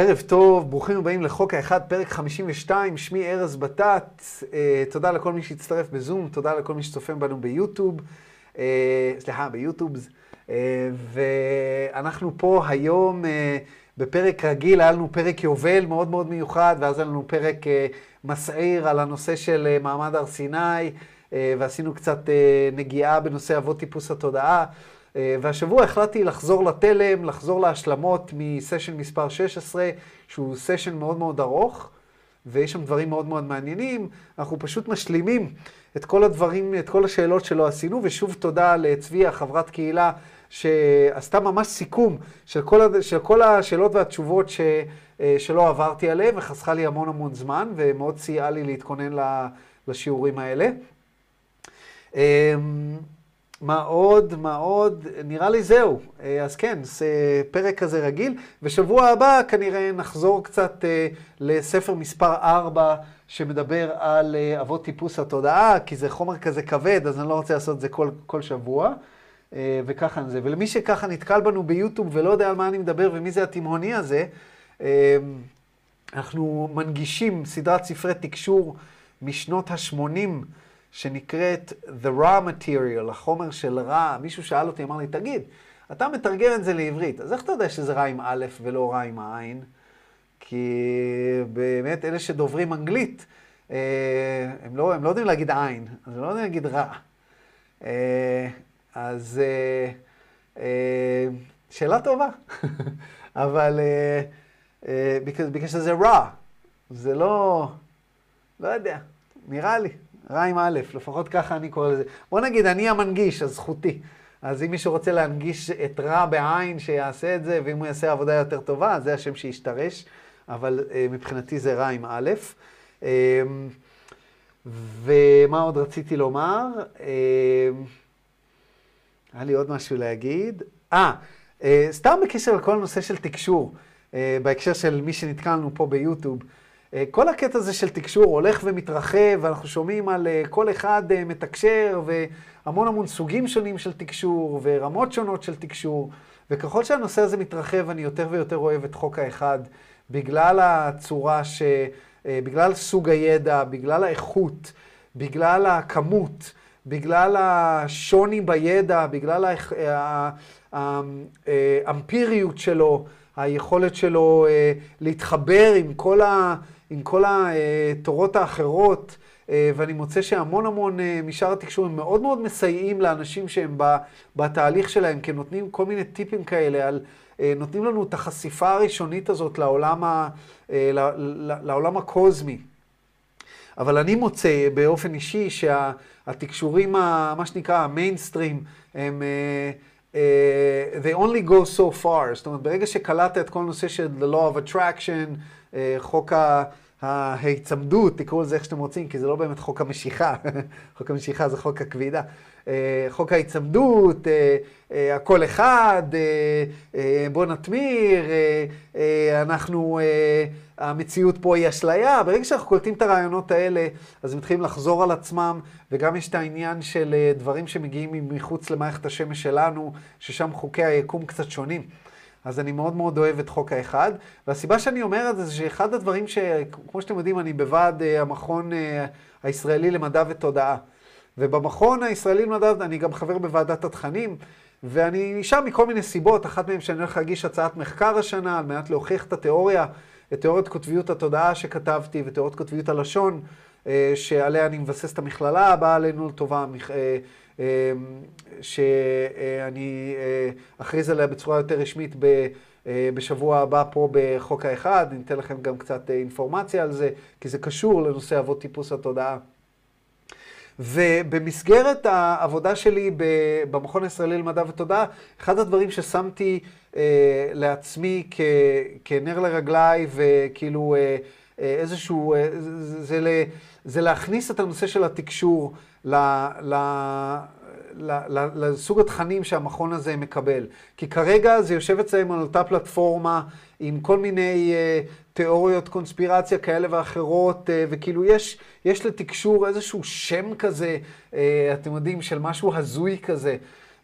ערב טוב, ברוכים הבאים לחוק האחד, פרק 52, שמי ארז בטט, אה, תודה לכל מי שהצטרף בזום, תודה לכל מי שצופן בנו ביוטיוב, אה, סליחה, ביוטיוב, אה, ואנחנו פה היום אה, בפרק רגיל, היה לנו פרק יובל מאוד מאוד מיוחד, ואז היה לנו פרק אה, מסעיר על הנושא של אה, מעמד הר סיני, אה, ועשינו קצת אה, נגיעה בנושא אבות טיפוס התודעה. אה, והשבוע החלטתי לחזור לתלם, לחזור להשלמות מסשן מספר 16, שהוא סשן מאוד מאוד ארוך, ויש שם דברים מאוד מאוד מעניינים. אנחנו פשוט משלימים את כל הדברים, את כל השאלות שלא עשינו, ושוב תודה לצביה, חברת קהילה, שעשתה ממש סיכום של כל, הד... של כל השאלות והתשובות ש... אה, שלא עברתי עליהן, וחסכה לי המון המון זמן, ומאוד סייעה לי להתכונן לשיעורים האלה. מה עוד? מה עוד? נראה לי זהו. אה, אז כן, זה פרק כזה רגיל, ושבוע הבא כנראה נחזור קצת אה, לספר מספר 4, שמדבר על אה, אבות טיפוס התודעה, כי זה חומר כזה כבד, אז אני לא רוצה לעשות את זה כל, כל שבוע. וככה זה. ולמי שככה נתקל בנו ביוטיוב ולא יודע על מה אני מדבר ומי זה התימהוני הזה, אנחנו מנגישים סדרת ספרי תקשור משנות ה-80. שנקראת The Raw Material, החומר של רע. מישהו שאל אותי, אמר לי, תגיד, אתה מתרגם את זה לעברית, אז איך אתה יודע שזה רע עם א' ולא רע עם העין? כי באמת, אלה שדוברים אנגלית, אה, הם לא, הם לא יודעים להגיד עין, אז הם לא יודעים להגיד רע. אה, אז אה, שאלה טובה, אבל בגלל שזה רע, זה לא, לא יודע, נראה לי. רע עם א', לפחות ככה אני קורא לזה. בוא נגיד, אני המנגיש, אז זכותי. אז אם מישהו רוצה להנגיש את רע בעין, שיעשה את זה, ואם הוא יעשה עבודה יותר טובה, אז זה השם שישתרש, אבל uh, מבחינתי זה רע עם א'. Uh, ומה עוד רציתי לומר? Uh, היה לי עוד משהו להגיד. אה, uh, סתם בקשר לכל הנושא של תקשור, uh, בהקשר של מי שנתקלנו פה ביוטיוב. אה, כל הקטע הזה של תקשור הולך ומתרחב, ואנחנו שומעים על אה, כל אחד אה, מתקשר, והמון המון סוגים שונים של תקשור, ורמות שונות של תקשור. וככל שהנושא הזה מתרחב, אני יותר ויותר אוהב את חוק האחד, בגלל הצורה ש... בגלל סוג הידע, בגלל האיכות, בגלל הכמות, בגלל השוני בידע, בגלל האמפיריות שלו, היכולת שלו להתחבר עם כל ה... עם כל התורות האחרות, אה, ואני מוצא שהמון המון אה, משאר התקשור הם מאוד מאוד מסייעים לאנשים שהם בתהליך שלהם, כי נותנים כל מיני טיפים כאלה על... אה, נותנים לנו את החשיפה הראשונית הזאת לעולם, ה, לעולם הקוזמי. אבל אני מוצא באופן אישי שהתקשורים, שה, מה שנקרא המיינסטרים, הם... Uh, they only go so far. זאת אומרת, ברגע שקלטת את כל הנושא של the law of attraction, uh, חוק ההיצמדות, תקראו לזה איך שאתם רוצים, כי זה לא באמת חוק המשיכה, חוק המשיכה זה חוק הכבידה. אה, חוק ההיצמדות, אה, אה, הכל אחד, בוא נתמיר, אנחנו, המציאות פה היא אשליה. ברגע שאנחנו קולטים את הרעיונות האלה, אז הם מתחילים לחזור על עצמם, וגם יש את העניין של דברים שמגיעים מחוץ למערכת השמש שלנו, ששם חוקי היקום קצת שונים. אז אני מאוד מאוד אוהב את חוק האחד. והסיבה שאני אומר את זה, זה שאחד הדברים שכמו שאתם יודעים, אני בוועד אה, המכון אה, הישראלי למדע ותודעה. ובמכון הישראלי למדע, אני גם חבר בוועדת התכנים, ואני שם מכל מיני סיבות, אחת מהן שאני הולך להגיש הצעת מחקר השנה, על מנת להוכיח את התיאוריה, את תיאוריית קוטביות התודעה שכתבתי, ותיאוריית קוטביות הלשון, אה, שעליה אני מבסס את המכללה הבאה עלינו לטובה, שאני אה, אכריז עליה בצורה יותר רשמית אה, בשבוע הבא פה בחוק האחד, אני אתן לכם גם קצת אה, אינפורמציה על זה, כי זה קשור לנושא אבות טיפוס התודעה. ובמסגרת העבודה שלי במכון הישראלי למדע ותודעה, אחד הדברים ששמתי אה, לעצמי כ, כנר לרגליי וכאילו אה, איזשהו, אה, זה, זה, זה להכניס את הנושא של התקשור ל, ל, לסוג התכנים שהמכון הזה מקבל. כי כרגע זה יושב אצלם על אותה פלטפורמה עם כל מיני uh, תיאוריות קונספירציה כאלה ואחרות, uh, וכאילו יש, יש לתקשור איזשהו שם כזה, uh, אתם יודעים, של משהו הזוי כזה,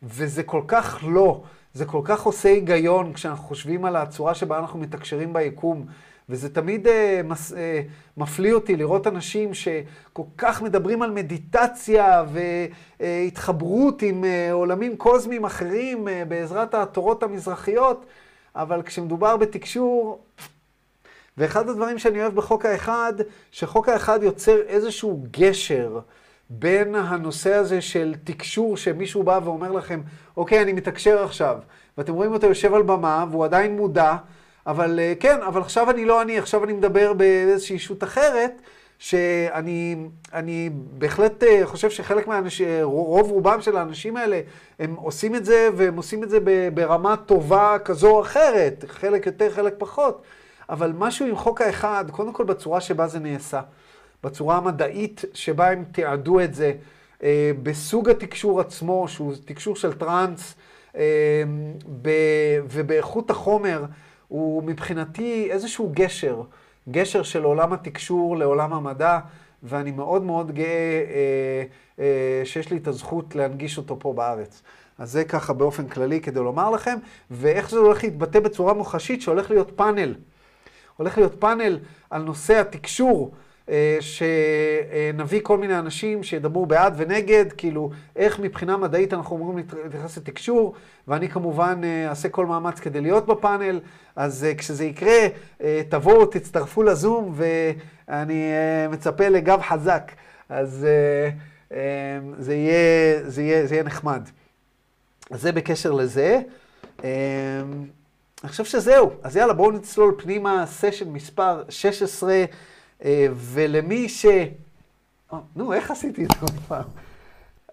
וזה כל כך לא. זה כל כך עושה היגיון כשאנחנו חושבים על הצורה שבה אנחנו מתקשרים ביקום. וזה תמיד אה, מס, אה, מפליא אותי לראות אנשים שכל כך מדברים על מדיטציה והתחברות עם אה, עולמים קוסמיים אחרים אה, בעזרת התורות המזרחיות, אבל כשמדובר בתקשור, ואחד הדברים שאני אוהב בחוק האחד, שחוק האחד יוצר איזשהו גשר בין הנושא הזה של תקשור, שמישהו בא ואומר לכם, אוקיי, אני מתקשר עכשיו, ואתם רואים אותו יושב על במה, והוא עדיין מודע, אבל אה, כן, אבל עכשיו אני לא אני, עכשיו אני מדבר באיזושהי אישות אחרת, שאני אני בהחלט אה, חושב שחלק מהאנשים, רוב רובם של האנשים האלה, הם עושים את זה, והם עושים את זה ברמה טובה כזו או אחרת, חלק יותר, חלק פחות. אבל משהו עם חוק האחד, קודם כל בצורה שבה זה נעשה, בצורה המדעית שבה הם תיעדו את זה, אה, בסוג התקשור עצמו, שהוא תקשור של טראנס, ובאיכות החומר. הוא מבחינתי איזשהו גשר, גשר של עולם התקשור לעולם המדע, ואני מאוד מאוד גאה אה, אה, שיש לי את הזכות להנגיש אותו פה בארץ. אז זה ככה באופן כללי כדי לומר לכם, ואיך זה הולך להתבטא בצורה מוחשית, שהולך להיות פאנל. הולך להיות פאנל על נושא התקשור. אה, שנביא כל מיני אנשים שידברו בעד ונגד, כאילו, איך מבחינה מדעית אנחנו אמורים להתייחס לתקשור, ואני כמובן אה, אעשה כל מאמץ כדי להיות בפאנל, אז אה, כשזה יקרה, תבואו, תצטרפו לזום, ואני מצפה לגב חזק. אז זה יהיה, זה יהיה, זה יהיה נחמד. אז זה בקשר לזה. אני חושב שזהו. אז יאללה, בואו נצלול פנימה, סשן מספר 16. אה, ולמי ש... אה, נו, איך עשיתי את זה עוד פעם?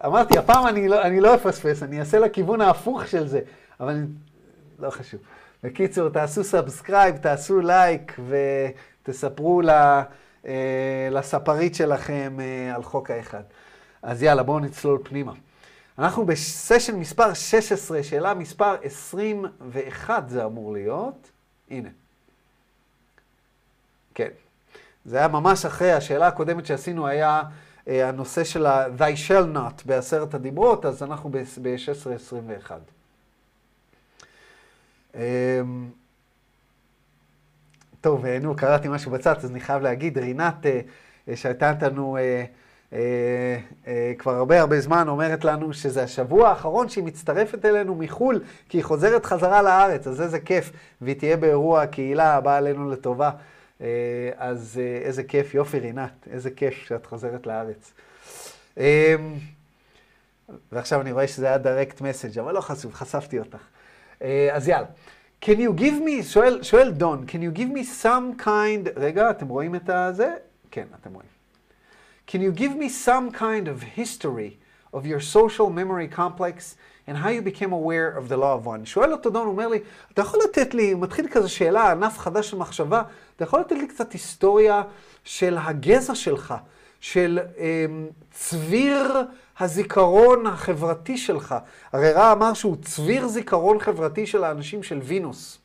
אמרתי, הפעם אני לא, אני לא אפספס, אני אעשה לכיוון ההפוך של זה, אבל. לא חשוב. בקיצור, תעשו subscribe, תעשו לייק ותספרו אה, לספרית שלכם על חוק האחד. אז יאללה, בואו נצלול פנימה. אנחנו בסשן מספר 16, שאלה מספר 21 זה אמור להיות. הנה. כן. זה היה ממש אחרי, השאלה הקודמת שעשינו היה אה, הנושא של ה-thy shall not בעשרת הדיברות, אז אנחנו ב-16-21. אמ, טוב, אה, נו, קראתי משהו בצד, אז אני חייב להגיד, רינת, אה, שהייתה איתנו אה, אה, אה, כבר הרבה הרבה זמן, אומרת לנו שזה השבוע האחרון שהיא מצטרפת אלינו מחו"ל, כי היא חוזרת חזרה לארץ, אז איזה כיף, והיא תהיה באירוע הקהילה הבאה עלינו לטובה. אה, אז אה, איזה כיף, יופי רינת, איזה כיף שאת חוזרת לארץ. אה, ועכשיו אני רואה שזה היה direct message, אבל לא חשוף, חשפתי אותך. אז יאללה. Can you give me, שואל, שואל דון, can you give me some kind, רגע, אתם רואים את הזה? כן, אתם רואים. Can you give me some kind of history of your social memory complex and how you became aware of the law of one. שואל אותו דון, אומר לי, אתה יכול לתת לי, מתחיל כזה שאלה, ענף חדש של מחשבה, אתה יכול לתת לי קצת היסטוריה של הגזע שלך, של אה, צביר הזיכרון החברתי שלך. הרי רע אמר שהוא צביר זיכרון חברתי של האנשים של וינוס.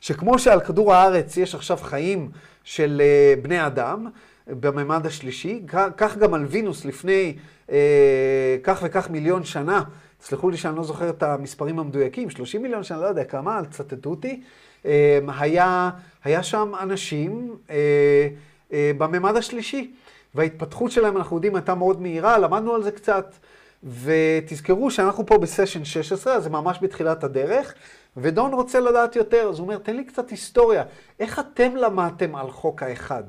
שכמו שעל כדור הארץ יש עכשיו חיים של אה, בני אדם, בממד השלישי, כך גם על וינוס לפני אה, כך וכך מיליון שנה, תסלחו לי שאני לא זוכר את המספרים המדויקים, 30 מיליון שנה, לא יודע כמה, אל תצטטו אותי, אה, היה, היה שם אנשים אה, אה, בממד השלישי, וההתפתחות שלהם, אנחנו יודעים, הייתה מאוד מהירה, למדנו על זה קצת, ותזכרו שאנחנו פה בסשן 16, אז זה ממש בתחילת הדרך, ודון רוצה לדעת יותר, אז הוא אומר, תן לי קצת היסטוריה, איך אתם למדתם על חוק האחד?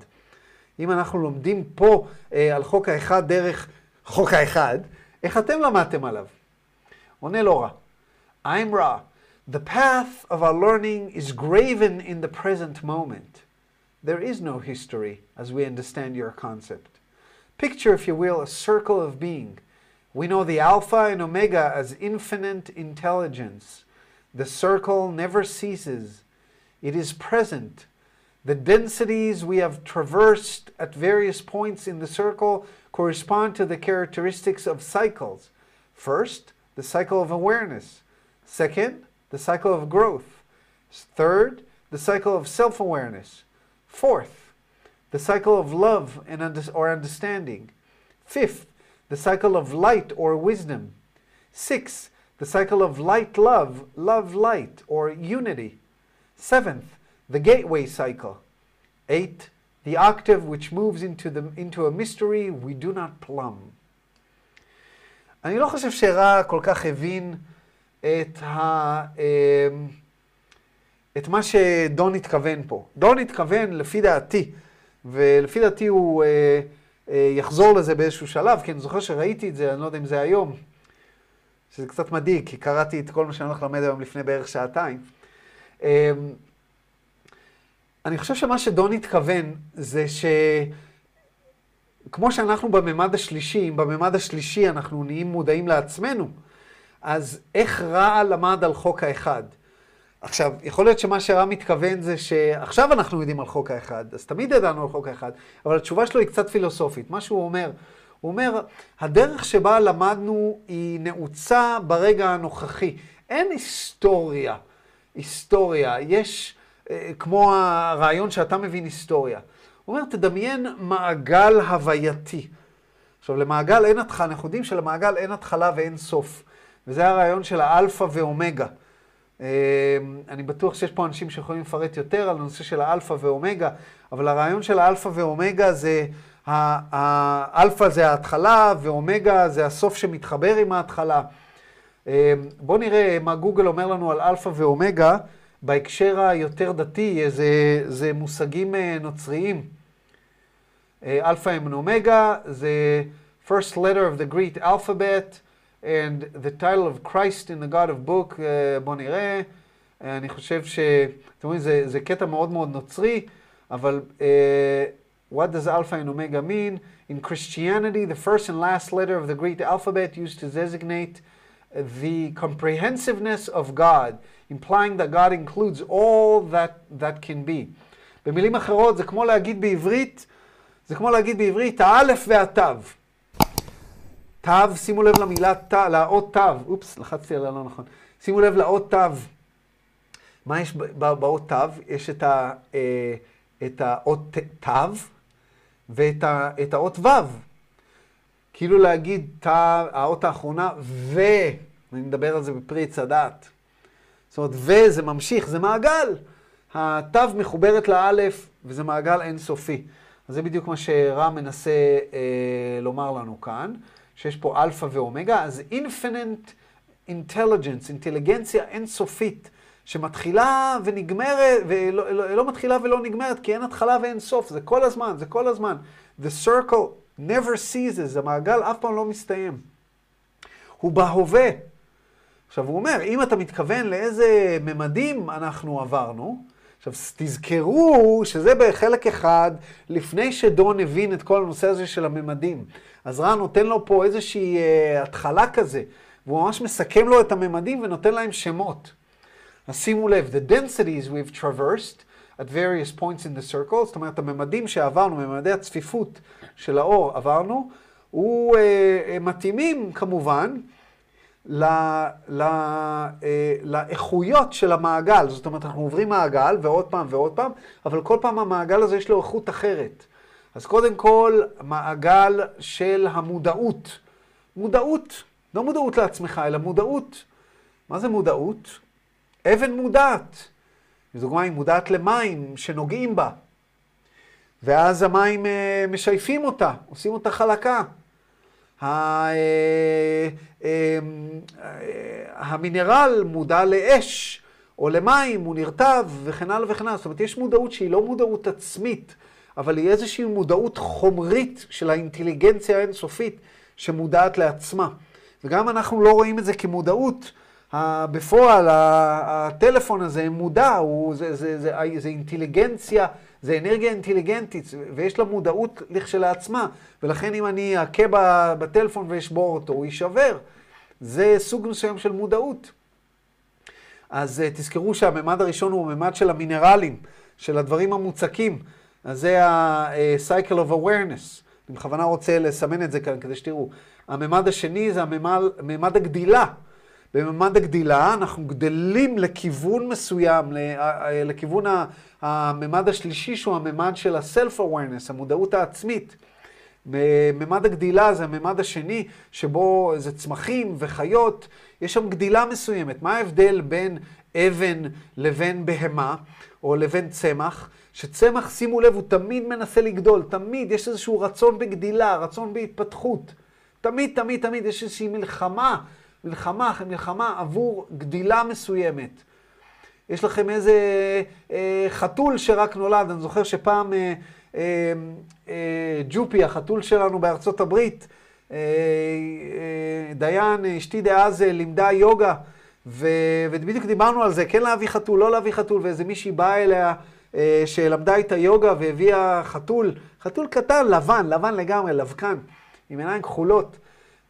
אם אנחנו לומדים פה אה, על חוק האחד דרך חוק האחד, איך אתם למדתם עליו? עונה לא רע. I'm raw. The path of our learning is graven in the present moment. There is no history as we understand your concept. Picture, if you will, a circle of being. We know the Alpha and Omega as infinite intelligence. The circle never ceases. It is present. The densities we have traversed at various points in the circle correspond to the characteristics of cycles. First, the cycle of awareness. Second, the cycle of growth. Third, the cycle of self awareness. Fourth, the cycle of love and under- or understanding. Fifth, the cycle of light or wisdom. Sixth, the cycle of light love, love light, or unity. Seventh, the gateway cycle. Eight, the octave which moves into, the, into a mystery we do not plumb. אני לא חושב שרע כל כך הבין את, ה, את מה שדון התכוון פה. דון התכוון, לפי דעתי, ולפי דעתי הוא אה, אה, יחזור לזה באיזשהו שלב, כי אני זוכר שראיתי את זה, אני לא יודע אם זה היום, שזה קצת מדאיג, כי קראתי את כל מה שאני הולך ללמד היום לפני בערך שעתיים. אה, אני חושב שמה שדון התכוון זה שכמו שאנחנו בממד השלישי, אם בממד השלישי אנחנו נהיים מודעים לעצמנו, אז איך רע למד על חוק האחד? עכשיו, יכול להיות שמה שרע מתכוון זה שעכשיו אנחנו יודעים על חוק האחד, אז תמיד ידענו על חוק האחד, אבל התשובה שלו היא קצת פילוסופית. מה שהוא אומר, הוא אומר, הדרך שבה למדנו היא נעוצה ברגע הנוכחי. אין היסטוריה. היסטוריה, יש, כמו הרעיון שאתה מבין היסטוריה. הוא אומר, תדמיין מעגל הווייתי. עכשיו, למעגל אין התחלה, אנחנו יודעים שלמעגל אין התחלה ואין סוף. וזה הרעיון של האלפא ואומגה. אמ, אני בטוח שיש פה אנשים שיכולים לפרט יותר על הנושא של האלפא ואומגה, אבל הרעיון של האלפא ואומגה זה, האלפא זה ההתחלה ואומגה זה הסוף שמתחבר עם ההתחלה. אמ, בואו נראה מה גוגל אומר לנו על אלפא ואומגה בהקשר היותר דתי, זה, זה מושגים אה, נוצריים. אה, אלפא עם אומגה זה first letter of the Greek alphabet, and the title of Christ in the God of book, uh, בוא נראה. Uh, אני חושב ש... אתם רואים, זה, זה קטע מאוד מאוד נוצרי, אבל uh, what does alpha and omega mean? In Christianity, the first and last letter of the Greek alphabet used to designate the comprehensiveness of God, Implying that God includes all that, that can be. במילים אחרות, זה כמו להגיד בעברית, זה כמו להגיד בעברית, האלף והתו. תו, שימו לב למילה תו, לאות תו, אופס, לחצתי על הלא נכון. שימו לב לאות תו. מה יש באות תו? יש את, ה, אה, את האות תו ואת האות וו. כאילו להגיד תו, האות האחרונה, ו... אני מדבר על זה בפרי הדת. זאת אומרת, ו זה ממשיך, זה מעגל. התו מחוברת לאלף, וזה מעגל אינסופי. אז זה בדיוק מה שרע מנסה אה, לומר לנו כאן. שיש פה אלפא ואומגה, אז infinite intelligence, אינטליגנציה אינסופית, שמתחילה ונגמרת, ולא לא, לא מתחילה ולא נגמרת, כי אין התחלה ואין סוף, זה כל הזמן, זה כל הזמן. The circle never ceases, המעגל אף פעם לא מסתיים. הוא בהווה. עכשיו, הוא אומר, אם אתה מתכוון לאיזה ממדים אנחנו עברנו, עכשיו, תזכרו שזה בחלק אחד, לפני שדון הבין את כל הנושא הזה של הממדים. אז רן נותן לו פה איזושהי uh, התחלה כזה, והוא ממש מסכם לו את הממדים ונותן להם שמות. אז שימו לב, the densities we've traversed at various points in the circle, זאת אומרת, הממדים שעברנו, ממדי הצפיפות של האור עברנו, הוא uh, מתאימים כמובן ל, ל, uh, לאיכויות של המעגל. זאת אומרת, אנחנו עוברים מעגל ועוד פעם ועוד פעם, אבל כל פעם המעגל הזה יש לו איכות אחרת. אז קודם כל, מעגל של המודעות. מודעות, לא מודעות לעצמך, אלא מודעות. מה זה מודעות? אבן מודעת. לדוגמה, היא מודעת למים שנוגעים בה. ואז המים אה, משייפים אותה, עושים אותה חלקה. אה, אה, המינרל מודע לאש או למים, הוא נרטב וכן הלאה וכן הלאה. זאת אומרת, יש מודעות שהיא לא מודעות עצמית, אבל היא איזושהי מודעות חומרית של האינטליגנציה האינסופית שמודעת לעצמה. וגם אנחנו לא רואים את זה כמודעות. בפועל, הטלפון הזה מודע, הוא, זה, זה, זה, זה, זה אינטליגנציה, זה אנרגיה אינטליגנטית, ויש לה מודעות לכשלעצמה, ולכן אם אני אכה בטלפון ואשבור אותו, הוא יישבר. זה סוג מסוים של מודעות. אז אה, תזכרו שהממד הראשון הוא הממד של המינרלים, של הדברים המוצקים. אז זה ה-cycle of awareness. אני בכוונה רוצה לסמן את זה כאן כדי שתראו. הממד השני זה הממד הגדילה. בממד הגדילה אנחנו גדלים לכיוון מסוים, לכיוון הממד השלישי שהוא הממד של ה-self-awareness, המודעות העצמית. ממד הגדילה זה הממד השני, שבו זה צמחים וחיות, יש שם גדילה מסוימת. מה ההבדל בין אבן לבין בהמה, או לבין צמח? שצמח, שימו לב, הוא תמיד מנסה לגדול, תמיד יש איזשהו רצון בגדילה, רצון בהתפתחות. תמיד, תמיד, תמיד יש איזושהי מלחמה, מלחמה, מלחמה עבור גדילה מסוימת. יש לכם איזה אה, חתול שרק נולד, אני זוכר שפעם אה, אה, אה, ג'ופי, החתול שלנו בארצות הברית, אה, אה, דיין, אשתי דאז אה, לימדה יוגה, ו, ובדיוק דיברנו על זה, כן להביא חתול, לא להביא חתול, ואיזה מישהי באה אליה אה, שלמדה את היוגה והביאה חתול, חתול קטן, לבן, לבן לגמרי, לבקן, עם עיניים כחולות.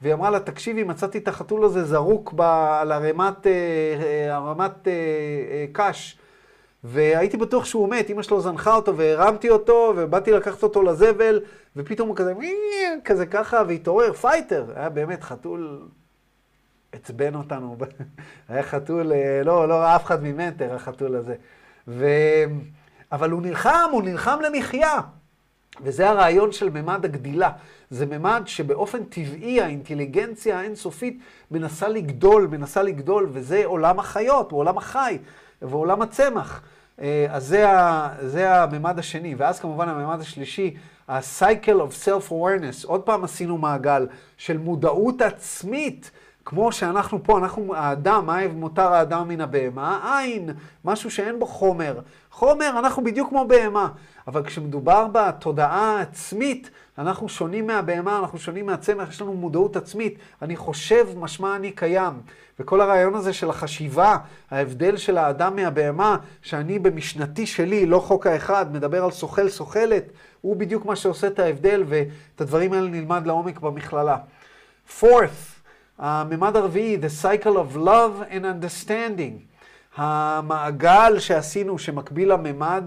והיא אמרה לה, תקשיבי, מצאתי את החתול הזה זרוק ב, על ערימת אה, ערמת, אה, קש, והייתי בטוח שהוא מת, אמא שלו זנחה אותו והרמתי אותו, ובאתי לקחת אותו לזבל, ופתאום הוא כזה, כזה ככה, והתעורר, fighter. היה באמת חתול, עצבן אותנו. היה חתול, לא, לא ראה אף אחד ממטר, החתול הזה. ו... אבל הוא נלחם, הוא נלחם למחיה. וזה הרעיון של ממד הגדילה. זה ממד שבאופן טבעי האינטליגנציה האינסופית מנסה לגדול, מנסה לגדול, וזה עולם החיות, הוא עולם החי, ועולם הצמח. אה, אז זה, זה הממד השני. ואז כמובן הממד השלישי, ה-cycle of self-awareness. עוד פעם עשינו מעגל של מודעות עצמית. כמו שאנחנו פה, אנחנו האדם, מה מותר האדם מן הבהמה? עין, משהו שאין בו חומר. חומר, אנחנו בדיוק כמו בהמה. אבל כשמדובר בתודעה העצמית, אנחנו שונים מהבהמה, אנחנו שונים מהצמח, יש לנו מודעות עצמית. אני חושב משמע אני קיים. וכל הרעיון הזה של החשיבה, ההבדל של האדם מהבהמה, שאני במשנתי שלי, לא חוק האחד, מדבר על סוכל סוכלת, הוא בדיוק מה שעושה את ההבדל, ואת הדברים האלה נלמד לעומק במכללה. fourth, הממד הרביעי, the cycle of love and understanding. המעגל שעשינו, שמקביל לממד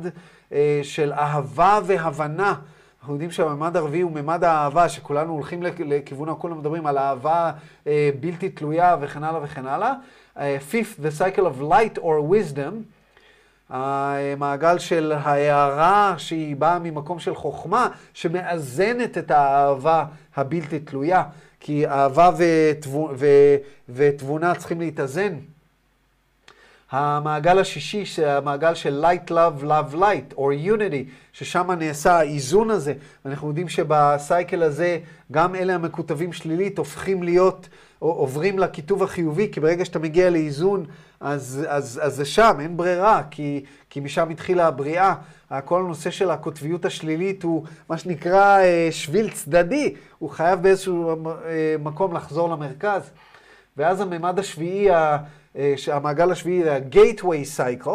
אה, של אהבה והבנה. אנחנו יודעים שהממד הרביעי הוא ממד האהבה, שכולנו הולכים לכיוון, כולם מדברים על אהבה אה, בלתי תלויה וכן הלאה וכן הלאה. Uh, fifth, the cycle of light or wisdom. המעגל של ההערה שהיא באה ממקום של חוכמה, שמאזנת את האהבה הבלתי תלויה. כי אהבה ותבונה צריכים להתאזן. המעגל השישי, המעגל של light, love, love, light, or unity, ששם נעשה האיזון הזה. ואנחנו יודעים שבסייקל הזה, גם אלה המקוטבים שלילית הופכים להיות, עוברים לכיתוב החיובי, כי ברגע שאתה מגיע לאיזון, אז, אז, אז זה שם, אין ברירה, כי, כי משם התחילה הבריאה. כל הנושא של הקוטביות השלילית הוא מה שנקרא אה, שביל צדדי, הוא חייב באיזשהו אה, מקום לחזור למרכז. ואז הממד השביעי, אה, המעגל השביעי ה-gateway cycle.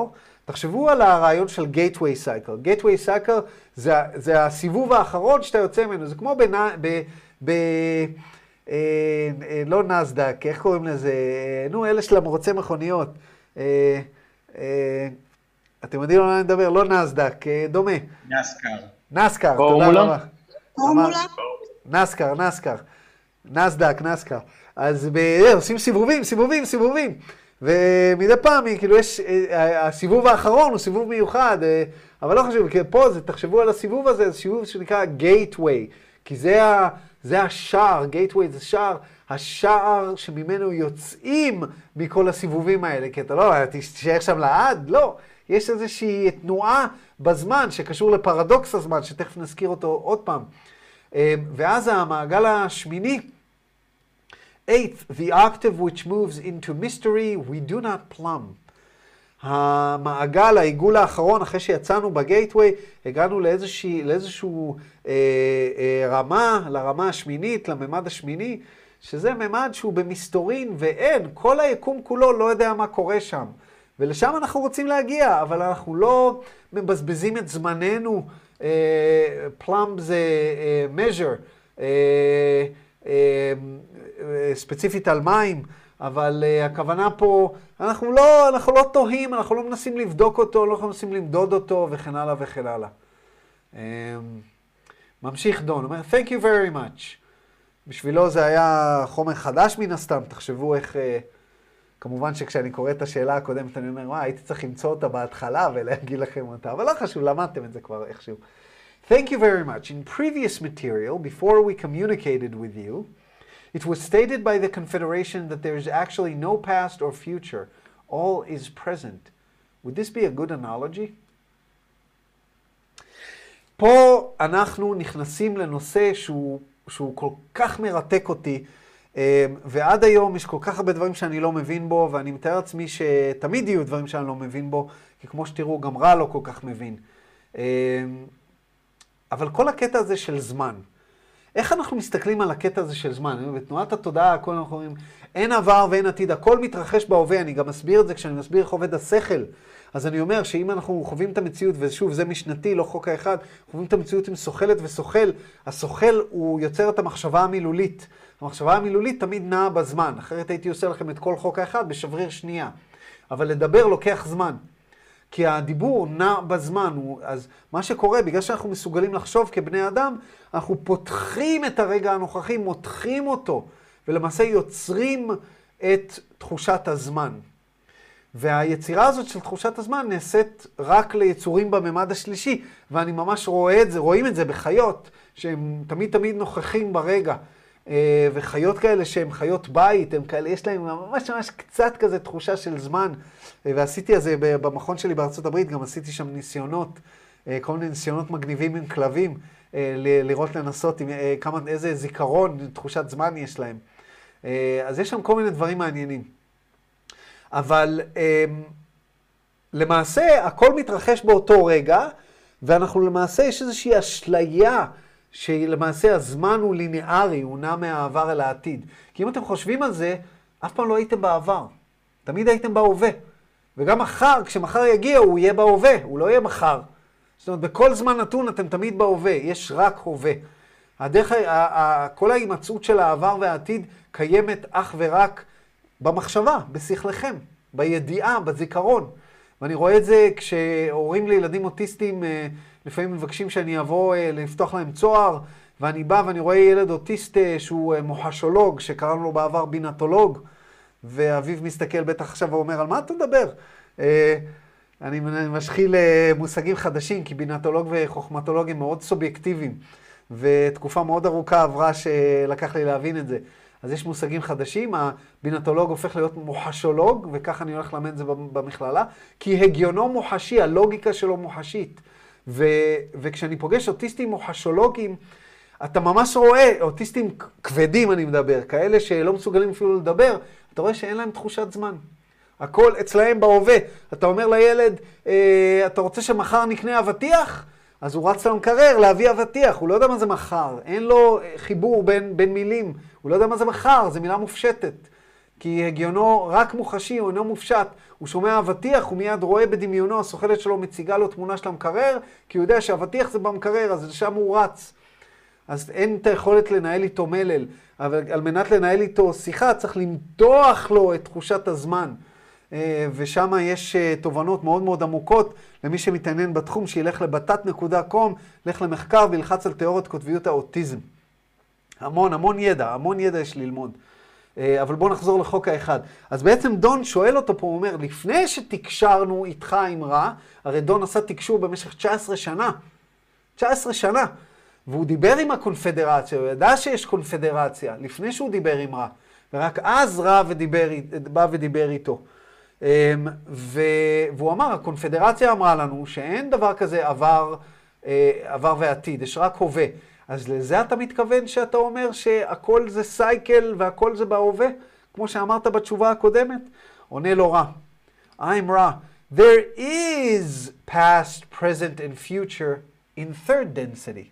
תחשבו על הרעיון של gateway cycle. gateway cycle זה, זה הסיבוב האחרון שאתה יוצא ממנו, זה כמו בנ... ב... ב לא נסדק, איך קוראים לזה? אה, נו, אלה של המרוצי מכוניות. אה, אה, אתם יודעים על מה אני מדבר? לא נסדק, אה, דומה. נסקר. נסקר, תודה רבה. פורמולה? נסקר, נסקר. נסדק, נסקר. אז ב... אה, עושים סיבובים, סיבובים, סיבובים. ומדי פעם, כאילו, יש, אה, הסיבוב האחרון הוא סיבוב מיוחד, אבל לא חשוב, כי פה, זה, תחשבו על הסיבוב הזה, זה סיבוב שנקרא gateway, כי זה, ה, זה השער, gateway זה שער, השער שממנו יוצאים מכל הסיבובים האלה, כי אתה לא, תישאר שם לעד, לא. יש איזושהי תנועה בזמן שקשור לפרדוקס הזמן, שתכף נזכיר אותו עוד פעם. אה, ואז המעגל השמיני, eighth, the octave which moves into mystery we do not plumb. המעגל, העיגול האחרון, אחרי שיצאנו בגייטווי, הגענו לאיזושהי, לאיזשהו אה, אה, רמה, לרמה השמינית, לממד השמיני, שזה ממד שהוא במסתורין ואין, כל היקום כולו לא יודע מה קורה שם. ולשם אנחנו רוצים להגיע, אבל אנחנו לא מבזבזים את זמננו, פלאם זה measure, אה, אה, ספציפית על מים, אבל uh, הכוונה פה, אנחנו לא, אנחנו לא תוהים, אנחנו לא מנסים לבדוק אותו, לא מנסים למדוד אותו, וכן הלאה וכן הלאה. Um, ממשיך דון, אומר, Thank you very much. בשבילו זה היה חומר חדש מן הסתם, תחשבו איך... Uh, כמובן שכשאני קורא את השאלה הקודמת, אני אומר, וואי, הייתי צריך למצוא אותה בהתחלה ולהגיד לכם אותה, אבל לא חשוב, למדתם את זה כבר איכשהו. Thank you very much. In previous material, before we communicated with you, it was stated by the Confederation that there is actually no past or future. All is present. Would this be a good analogy? פה אנחנו נכנסים לנושא שהוא, שהוא כל כך מרתק אותי, ועד היום יש כל כך הרבה דברים שאני לא מבין בו, ואני מתאר לעצמי שתמיד יהיו דברים שאני לא מבין בו, כי כמו שתראו, גם רע לא כל כך מבין. אבל כל הקטע הזה של זמן, איך אנחנו מסתכלים על הקטע הזה של זמן? בתנועת התודעה, הכל אנחנו אומרים, אין עבר ואין עתיד, הכל מתרחש בהווה, אני גם מסביר את זה כשאני מסביר איך עובד השכל. אז אני אומר שאם אנחנו חווים את המציאות, ושוב, זה משנתי, לא חוק האחד, חווים את המציאות עם סוחלת וסוחל, הסוחל הוא יוצר את המחשבה המילולית. המחשבה המילולית תמיד נעה בזמן, אחרת הייתי עושה לכם את כל חוק האחד בשבריר שנייה. אבל לדבר לוקח זמן. כי הדיבור נע בזמן, הוא, אז מה שקורה, בגלל שאנחנו מסוגלים לחשוב כבני אדם, אנחנו פותחים את הרגע הנוכחי, מותחים אותו, ולמעשה יוצרים את תחושת הזמן. והיצירה הזאת של תחושת הזמן נעשית רק ליצורים בממד השלישי, ואני ממש רואה את זה, רואים את זה בחיות, שהם תמיד תמיד נוכחים ברגע. וחיות כאלה שהן חיות בית, הם כאלה, יש להם ממש ממש קצת כזה תחושה של זמן. ועשיתי את זה במכון שלי בארצות הברית, גם עשיתי שם ניסיונות, כל מיני ניסיונות מגניבים עם כלבים, לראות, לנסות עם כמה, איזה זיכרון, תחושת זמן יש להם. אז יש שם כל מיני דברים מעניינים. אבל למעשה הכל מתרחש באותו רגע, ואנחנו למעשה, יש איזושהי אשליה שלמעשה הזמן הוא ליניארי, הוא נע מהעבר אל העתיד. כי אם אתם חושבים על זה, אף פעם לא הייתם בעבר. תמיד הייתם בהווה. וגם מחר, כשמחר יגיע, הוא יהיה בהווה, הוא לא יהיה מחר. זאת אומרת, בכל זמן נתון אתם תמיד בהווה, יש רק הווה. הדרך, כל ההימצאות של העבר והעתיד קיימת אך ורק במחשבה, בשכלכם, בידיעה, בזיכרון. ואני רואה את זה כשהורים לילדים אוטיסטים לפעמים מבקשים שאני אבוא לפתוח להם צוהר, ואני בא ואני רואה ילד אוטיסט שהוא מוחשולוג, שקראנו לו בעבר בינטולוג, ואביו מסתכל בטח עכשיו ואומר, על מה אתה מדבר? אני משחיל מושגים חדשים, כי בינטולוג וחוכמטולוג הם מאוד סובייקטיביים, ותקופה מאוד ארוכה עברה שלקח לי להבין את זה. אז יש מושגים חדשים, הבינטולוג הופך להיות מוחשולוג, וככה אני הולך ללמד את זה במכללה, כי הגיונו מוחשי, הלוגיקה שלו מוחשית. ו, וכשאני פוגש אוטיסטים מוחשולוגים, אתה ממש רואה, אוטיסטים כבדים אני מדבר, כאלה שלא מסוגלים אפילו לדבר, אתה רואה שאין להם תחושת זמן. הכל אצלהם בהווה. אתה אומר לילד, אה, אתה רוצה שמחר נקנה אבטיח? אז הוא רץ למקרר להביא אבטיח, הוא לא יודע מה זה מחר, אין לו חיבור בין, בין מילים, הוא לא יודע מה זה מחר, זו מילה מופשטת. כי הגיונו רק מוחשי, הוא אינו מופשט. הוא שומע אבטיח, הוא מיד רואה בדמיונו, הסוכלת שלו מציגה לו תמונה של המקרר, כי הוא יודע שאבטיח זה במקרר, אז לשם הוא רץ. אז אין את היכולת לנהל איתו מלל, אבל על מנת לנהל איתו שיחה צריך למתוח לו את תחושת הזמן. ושם יש תובנות מאוד מאוד עמוקות למי שמתעניין בתחום, שילך לבתת.com, לך למחקר וילחץ על תיאוריית קוטביות האוטיזם. המון, המון ידע, המון ידע יש ללמוד. אבל בואו נחזור לחוק האחד. אז בעצם דון שואל אותו פה, הוא אומר, לפני שתקשרנו איתך עם רע, הרי דון עשה תקשור במשך 19 שנה. 19 שנה. והוא דיבר עם הקונפדרציה, הוא ידע שיש קונפדרציה, לפני שהוא דיבר עם רע. ורק אז רע ודיבר, בא ודיבר איתו. והוא אמר, הקונפדרציה אמרה לנו שאין דבר כזה עבר, עבר ועתיד, יש רק הווה. אז לזה אתה מתכוון שאתה אומר שהכל זה סייקל והכל זה בהווה? כמו שאמרת בתשובה הקודמת? עונה לו רע. I'm רע. There is past, present and future in third density.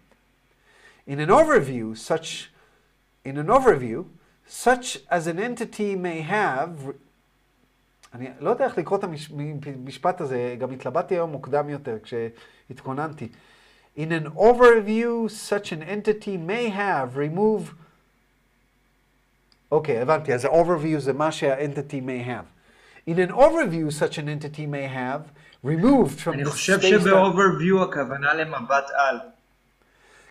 In an overview, such, in an overview, such as an entity may have, אני לא יודע איך לקרוא את המשפט הזה, גם התלבטתי היום מוקדם יותר כשהתכוננתי. In an overview, such an entity may have remove... אוקיי, okay, הבנתי, אז ה-overview זה מה שה-entity may have. In an overview, such an entity may have removed from אני חושב שב-overview הכוונה למבט על.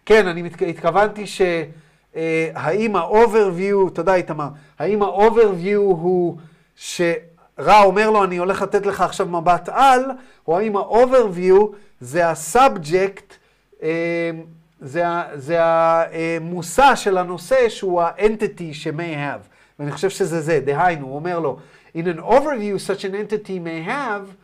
כן, אני התכוונתי שהאם ה-overview, תודה איתמר, האם ה-overview הוא שרע אומר לו אני הולך לתת לך עכשיו מבט על, או האם ה-overview זה ה-subject זה, זה המושא של הנושא שהוא ה-entity ש-may have. ואני חושב שזה זה, דהיינו, הוא אומר לו, in an overview such an entity may have,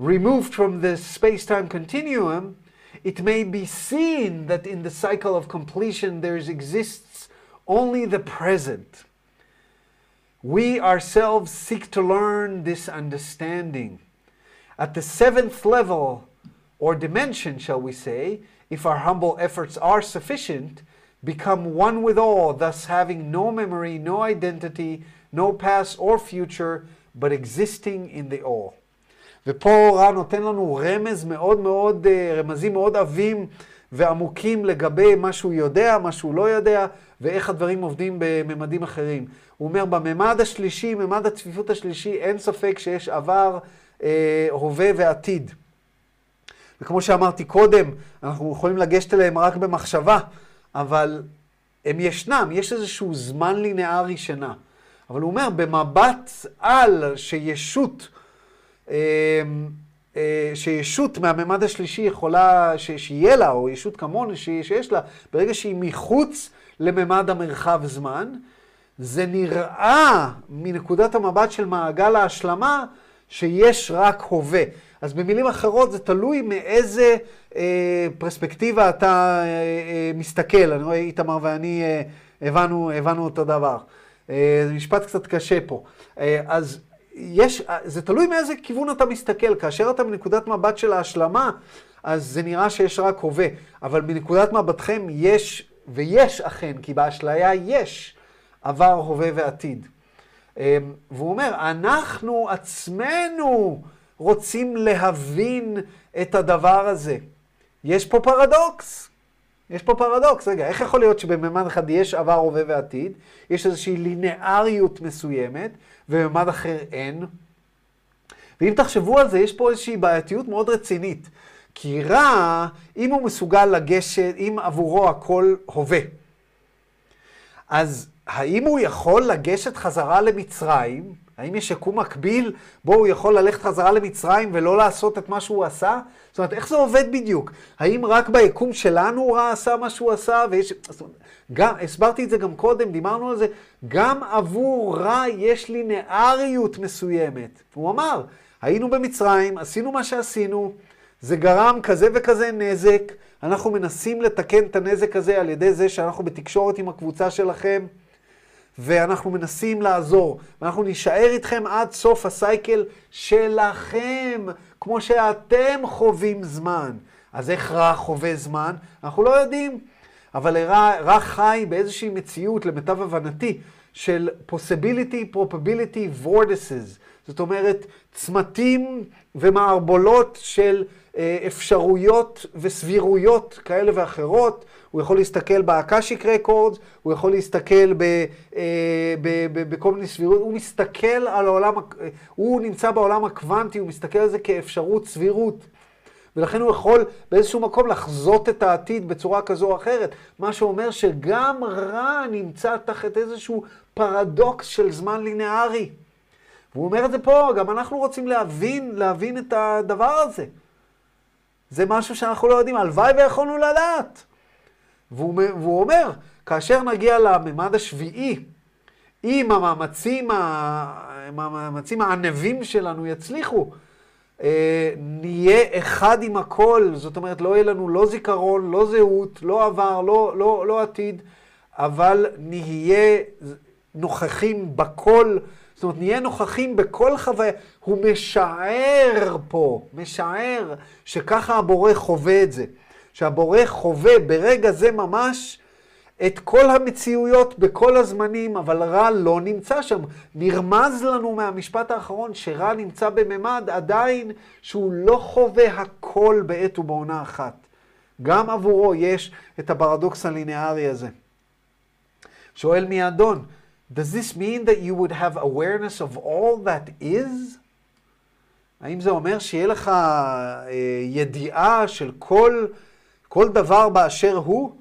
removed from the space-time continuum, it may be seen that in the cycle of completion there exists only the present. We ourselves seek to learn this understanding. At the seventh level, or dimension, shall we say, if our humble efforts are sufficient, become one with all, thus having no memory, no identity, no past or future, but existing in the all. ופה רע נותן לנו רמז מאוד מאוד, רמזים מאוד עבים ועמוקים לגבי מה שהוא יודע, מה שהוא לא יודע, ואיך הדברים עובדים בממדים אחרים. הוא אומר, בממד השלישי, ממד הצפיפות השלישי, אין ספק שיש עבר, אה, הווה ועתיד. וכמו שאמרתי קודם, אנחנו יכולים לגשת אליהם רק במחשבה, אבל הם ישנם, יש איזשהו זמן לינארי שנע. אבל הוא אומר, במבט על שישות, אה, אה, שישות מהממד השלישי יכולה, ש, שיהיה לה, או ישות כמוני שיש לה, ברגע שהיא מחוץ לממד המרחב זמן, זה נראה מנקודת המבט של מעגל ההשלמה שיש רק הווה. אז במילים אחרות זה תלוי מאיזה אה, פרספקטיבה אתה אה, אה, מסתכל. אני רואה איתמר ואני אה, הבנו, הבנו אותו דבר. אה, זה משפט קצת קשה פה. אה, אז יש, אה, זה תלוי מאיזה כיוון אתה מסתכל. כאשר אתה מנקודת מבט של ההשלמה, אז זה נראה שיש רק הווה. אבל מנקודת מבטכם יש, ויש אכן, כי באשליה יש עבר, הווה ועתיד. אה, והוא אומר, אנחנו עצמנו רוצים להבין את הדבר הזה. יש פה פרדוקס. יש פה פרדוקס. רגע, איך יכול להיות שבממד אחד יש עבר, הווה ועתיד, יש איזושהי לינאריות מסוימת, ובממד אחר אין? ואם תחשבו על זה, יש פה איזושהי בעייתיות מאוד רצינית. כי רע, אם הוא מסוגל לגשת, אם עבורו הכל הווה, אז האם הוא יכול לגשת חזרה למצרים, האם יש יקום מקביל בו הוא יכול ללכת חזרה למצרים ולא לעשות את מה שהוא עשה? זאת אומרת, איך זה עובד בדיוק? האם רק ביקום שלנו רע עשה מה שהוא עשה? ויש... גם, הסברתי את זה גם קודם, דיברנו על זה, גם עבור רע יש לינאריות מסוימת. הוא אמר, היינו במצרים, עשינו מה שעשינו, זה גרם כזה וכזה נזק, אנחנו מנסים לתקן את הנזק הזה על ידי זה שאנחנו בתקשורת עם הקבוצה שלכם. ואנחנו מנסים לעזור, ואנחנו נישאר איתכם עד סוף הסייקל שלכם, כמו שאתם חווים זמן. אז איך רע חווה זמן? אנחנו לא יודעים. אבל רע, רע חי באיזושהי מציאות, למיטב הבנתי, של possibility, probability, vortices. זאת אומרת, צמתים ומערבולות של אפשרויות וסבירויות כאלה ואחרות. הוא יכול להסתכל באקשיק רקורדס, הוא יכול להסתכל אה, בכל מיני סבירות, הוא מסתכל על העולם, הוא נמצא בעולם הקוונטי, הוא מסתכל על זה כאפשרות סבירות. ולכן הוא יכול באיזשהו מקום לחזות את העתיד בצורה כזו או אחרת. מה שאומר שגם רע נמצא תחת איזשהו פרדוקס של זמן לינארי. והוא אומר את זה פה, גם אנחנו רוצים להבין, להבין את הדבר הזה. זה משהו שאנחנו לא יודעים, הלוואי ויכולנו לדעת. והוא, והוא אומר, כאשר נגיע לממד השביעי, אם המאמצים, המאמצים הענבים שלנו יצליחו, אה, נהיה אחד עם הכל, זאת אומרת, לא יהיה לנו לא זיכרון, לא זהות, לא עבר, לא, לא, לא עתיד, אבל נהיה נוכחים בכל, זאת אומרת, נהיה נוכחים בכל חוויה. הוא משער פה, משער שככה הבורא חווה את זה. שהבורא חווה ברגע זה ממש את כל המציאויות בכל הזמנים, אבל רע לא נמצא שם. נרמז לנו מהמשפט האחרון שרע נמצא בממד עדיין שהוא לא חווה הכל בעת ובעונה אחת. גם עבורו יש את הפרדוקס הלינארי הזה. שואל מי אדון, does this mean that you would have awareness of all that is? האם זה אומר שיהיה לך אה, ידיעה של כל... כל דבר באשר הוא,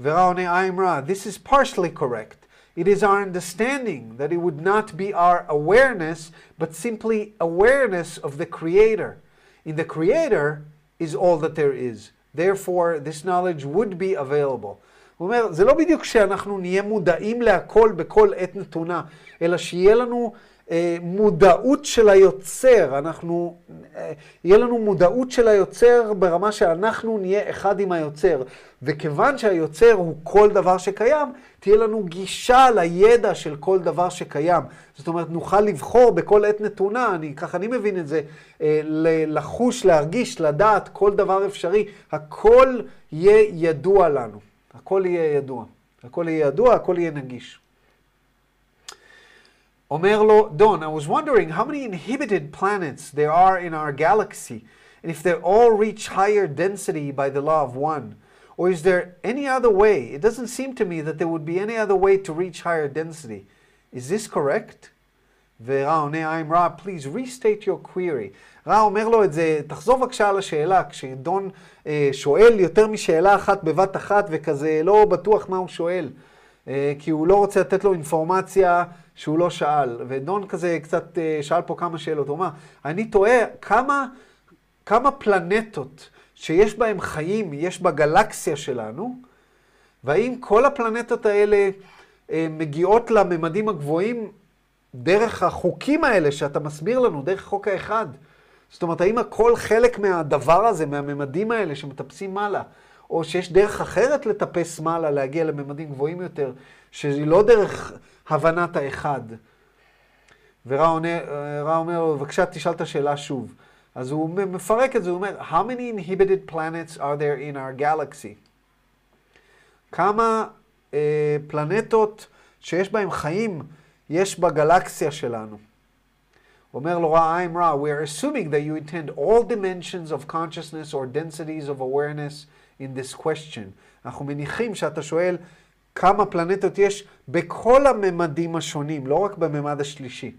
ורע עונה I'm רע. This is partially correct. It is our understanding that it would not be our awareness, but simply awareness of the Creator. In the Creator is all that there is. therefore this knowledge would be available. הוא אומר, זה לא בדיוק שאנחנו נהיה מודעים להכל בכל עת נתונה, אלא שיהיה לנו אה, מודעות של היוצר, אנחנו, אה, יהיה לנו מודעות של היוצר ברמה שאנחנו נהיה אחד עם היוצר. וכיוון שהיוצר הוא כל דבר שקיים, תהיה לנו גישה לידע של כל דבר שקיים. זאת אומרת, נוכל לבחור בכל עת נתונה, אני, ככה אני מבין את זה, אה, לחוש, להרגיש, לדעת כל דבר אפשרי. הכל יהיה ידוע לנו. הכל יהיה ידוע. הכל יהיה ידוע, הכל יהיה נגיש. אומר לו, דון, I was wondering how many inhibited planets there are in our galaxy, and if they all reach higher density by the law of one. Or is there any other way? It doesn't seem to me that there would be any other way to reach higher density. Is this correct? ורע עונה, I'm Ra, please restate your query. רע אומר לו את זה, תחזור בבקשה על השאלה, כשדון אה, שואל יותר משאלה אחת בבת אחת וכזה לא בטוח מה הוא שואל, אה, כי הוא לא רוצה לתת לו אינפורמציה שהוא לא שאל. ודון כזה קצת אה, שאל פה כמה שאלות, הוא אמר, אני תוהה כמה, כמה פלנטות שיש בהן חיים יש בגלקסיה שלנו, והאם כל הפלנטות האלה אה, מגיעות לממדים הגבוהים דרך החוקים האלה שאתה מסביר לנו, דרך חוק האחד. זאת אומרת, האם הכל חלק מהדבר הזה, מהממדים האלה שמטפסים מעלה, או שיש דרך אחרת לטפס מעלה, להגיע לממדים גבוהים יותר, שהיא לא דרך הבנת האחד. ורע אומר לו, בבקשה תשאל את השאלה שוב. אז הוא מפרק את זה, הוא אומר, How many inhibited planets are there in our galaxy? כמה אה, פלנטות שיש בהם חיים יש בגלקסיה שלנו? אומר לו רע, I'm רע, we are assuming that you intend all dimensions of consciousness or densities of awareness in this question. אנחנו מניחים שאתה שואל כמה פלנטות יש בכל הממדים השונים, לא רק בממד השלישי.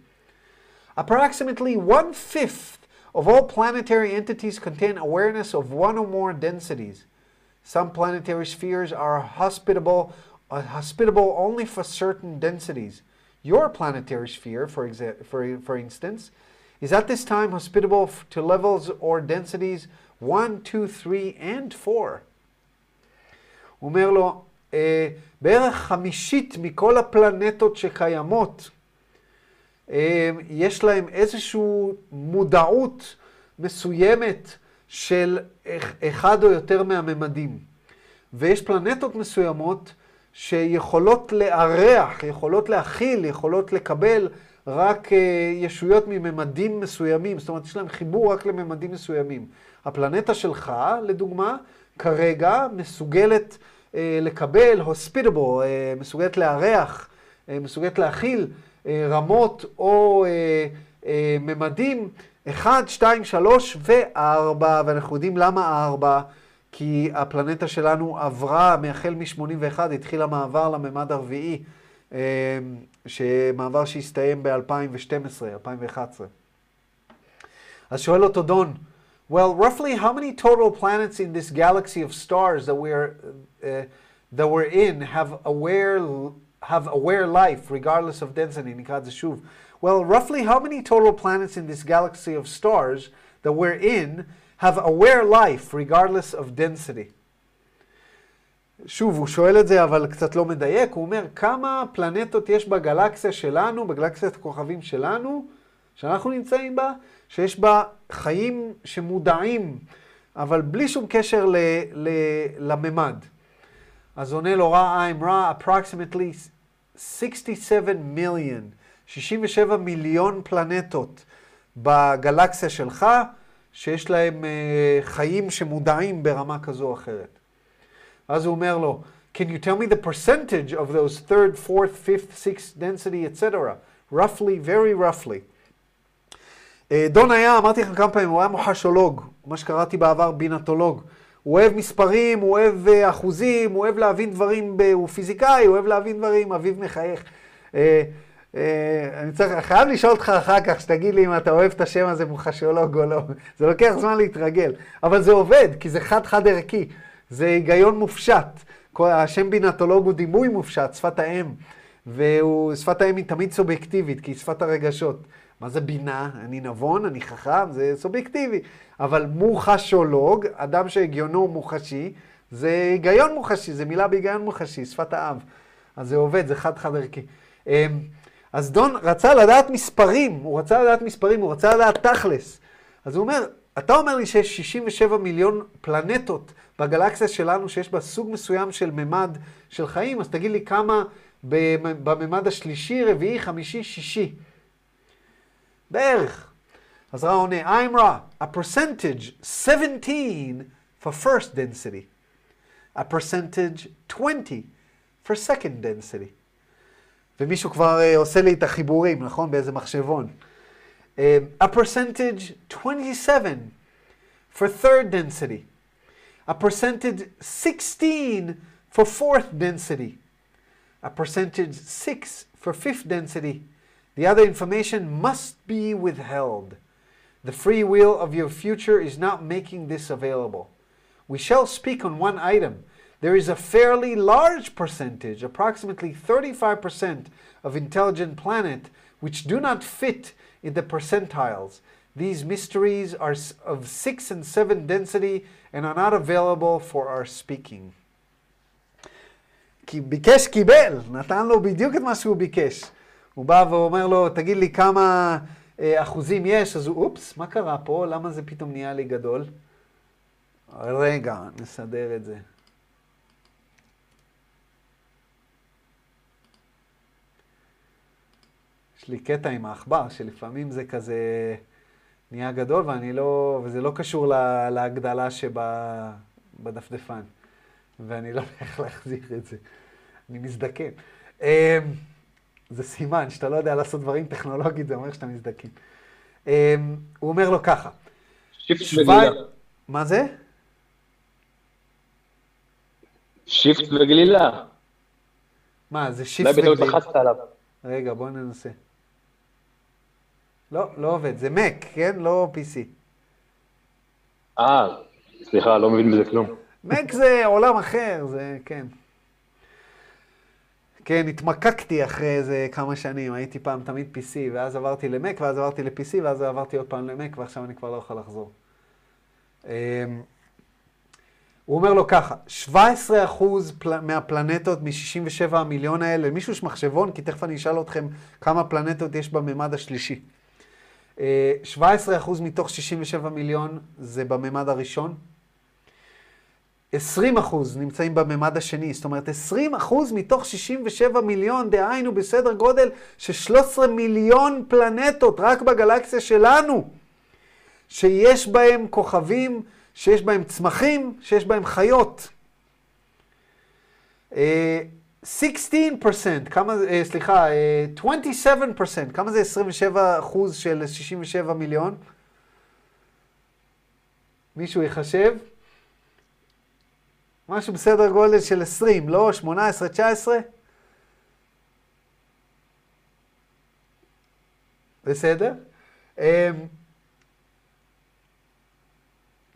Approximately one-fifth of all planetary entities contain awareness of one or more densities. Some planetary spheres are hospitable, uh, hospitable only for certain densities. Your planetary sphere, for, exa- for, for instance, is at this time hospitable to levels or densities 1, 2, 3, and 4. הוא אומר לו, אה, בערך חמישית מכל הפלנטות שקיימות, אה, יש להם איזושהי מודעות מסוימת של אחד או יותר מהממדים. ויש פלנטות מסוימות שיכולות לארח, יכולות להכיל, יכולות לקבל רק אה, ישויות מממדים מסוימים, זאת אומרת, יש להם חיבור רק לממדים מסוימים. הפלנטה שלך, לדוגמה, כרגע מסוגלת אה, לקבל, hospitable, אה, מסוגלת לארח, מסוגלת להכיל רמות או ממדים 1, 2, 3 ו-4, ואנחנו יודעים למה 4. כי הפלנטה שלנו עברה, מהחל מ-81, התחיל המעבר לממד הרביעי, אמ, מעבר שהסתיים ב-2012, 2011. אז שואל אותו דון, well, roughly how many total planets in this galaxy of stars that we're, uh, that we're in have aware, have aware life regardless of density? נקרא את זה שוב. Well, roughly how many total planets in this galaxy of stars that we're in have aware life regardless of density. שוב, הוא שואל את זה, אבל קצת לא מדייק. הוא אומר, כמה פלנטות יש בגלקסיה שלנו, בגלקסיית הכוכבים שלנו, שאנחנו נמצאים בה, שיש בה חיים שמודעים, אבל בלי שום קשר ל, ל, לממד. אז עונה לו רע I'm רע, approximately 67 מיליון, 67 מיליון פלנטות בגלקסיה שלך, שיש להם uh, חיים שמודעים ברמה כזו או אחרת. אז הוא אומר לו, Can you tell me the percentage of those third, fourth, fifth, sixth density, etc. roughly, very roughly. Uh, דון היה, אמרתי לכם כמה פעמים, הוא היה מוחשולוג, מה שקראתי בעבר בינתולוג. הוא אוהב מספרים, הוא אוהב uh, אחוזים, הוא אוהב להבין דברים. הוא פיזיקאי, הוא אוהב להבין דברים, אביו מחייך. אה, אני צריך, חייב לשאול אותך אחר כך, שתגיד לי אם אתה אוהב את השם הזה מוחשיולוג או לא. זה לוקח זמן להתרגל. אבל זה עובד, כי זה חד-חד ערכי. זה היגיון מופשט. השם בינתולוג הוא דימוי מופשט, שפת האם. ושפת האם היא תמיד סובייקטיבית, כי היא שפת הרגשות. מה זה בינה? אני נבון, אני חכם, זה סובייקטיבי. אבל מוחשולוג, אדם שהגיונו מוחשי, זה היגיון מוחשי, זה מילה בהיגיון מוחשי, שפת האב. אז זה עובד, זה חד-חד ערכי. אז דון רצה לדעת מספרים, הוא רצה לדעת מספרים, הוא רצה לדעת תכלס. אז הוא אומר, אתה אומר לי שיש 67 מיליון פלנטות בגלקסיה שלנו שיש בה סוג מסוים של ממד של חיים, אז תגיד לי כמה בממד השלישי, רביעי, חמישי, שישי. בערך. אז רע עונה, I'm raw, a percentage 17 for first density, a percentage 20 for second density. ומישהו כבר uh, עושה לי את החיבורים, נכון? באיזה מחשבון. Uh, a percentage 27 for third density. A percentage 16 for fourth density. A percentage 6 for fifth density. The other information must be withheld. The free will of your future is not making this available. We shall speak on one item. There is a fairly large percentage, approximately 35% of intelligent planet, which do not fit in the percentiles. These mysteries are of 6 and 7 density and are not available for our speaking. כי ביקש קיבל, נתן לו בדיוק את מה שהוא ביקש. הוא בא ואומר לו, תגיד לי כמה אה, אחוזים יש, אז הוא, אופס, מה קרה פה? למה זה פתאום נהיה לי גדול? רגע, נסדר את זה. יש לי קטע עם העכבר, שלפעמים זה כזה נהיה גדול, ואני לא, וזה לא קשור לה, להגדלה שבדפדפן. ואני לא יודע איך להחזיר את זה. אני מזדקן. אמ, זה סימן שאתה לא יודע לעשות דברים טכנולוגית, זה אומר שאתה מזדקן. אמ, הוא אומר לו ככה. שיפט וגלילה. מה זה? שיפט וגלילה. מה, זה שיפט וגלילה? וגלילה? אולי בטעות לחצת עליו. רגע, בוא ננסה. לא, לא עובד. זה Mac, כן? לא PC. אה, סליחה, לא מבין בזה כלום. Mac זה עולם אחר, זה, כן. כן, התמקקתי אחרי איזה כמה שנים, הייתי פעם תמיד PC, ואז עברתי ל-Mac, ואז עברתי ל-PC, ואז עברתי עוד פעם ל-Mac, ועכשיו אני כבר לא יכול לחזור. אמ, הוא אומר לו ככה, 17 אחוז פל... מהפלנטות מ-67 המיליון האלה, מישהו יש מחשבון, כי תכף אני אשאל אתכם כמה פלנטות יש בממד השלישי. 17 אחוז מתוך 67 מיליון זה בממד הראשון. 20 אחוז נמצאים בממד השני, זאת אומרת 20 אחוז מתוך 67 מיליון, דהיינו בסדר גודל של 13 מיליון פלנטות רק בגלקסיה שלנו, שיש בהם כוכבים, שיש בהם צמחים, שיש בהם חיות. 16%, כמה, זה, סליחה, 27%, כמה זה 27 אחוז של 67 מיליון? מישהו יחשב? משהו בסדר גודל של 20, לא 18, 19? בסדר? אמ,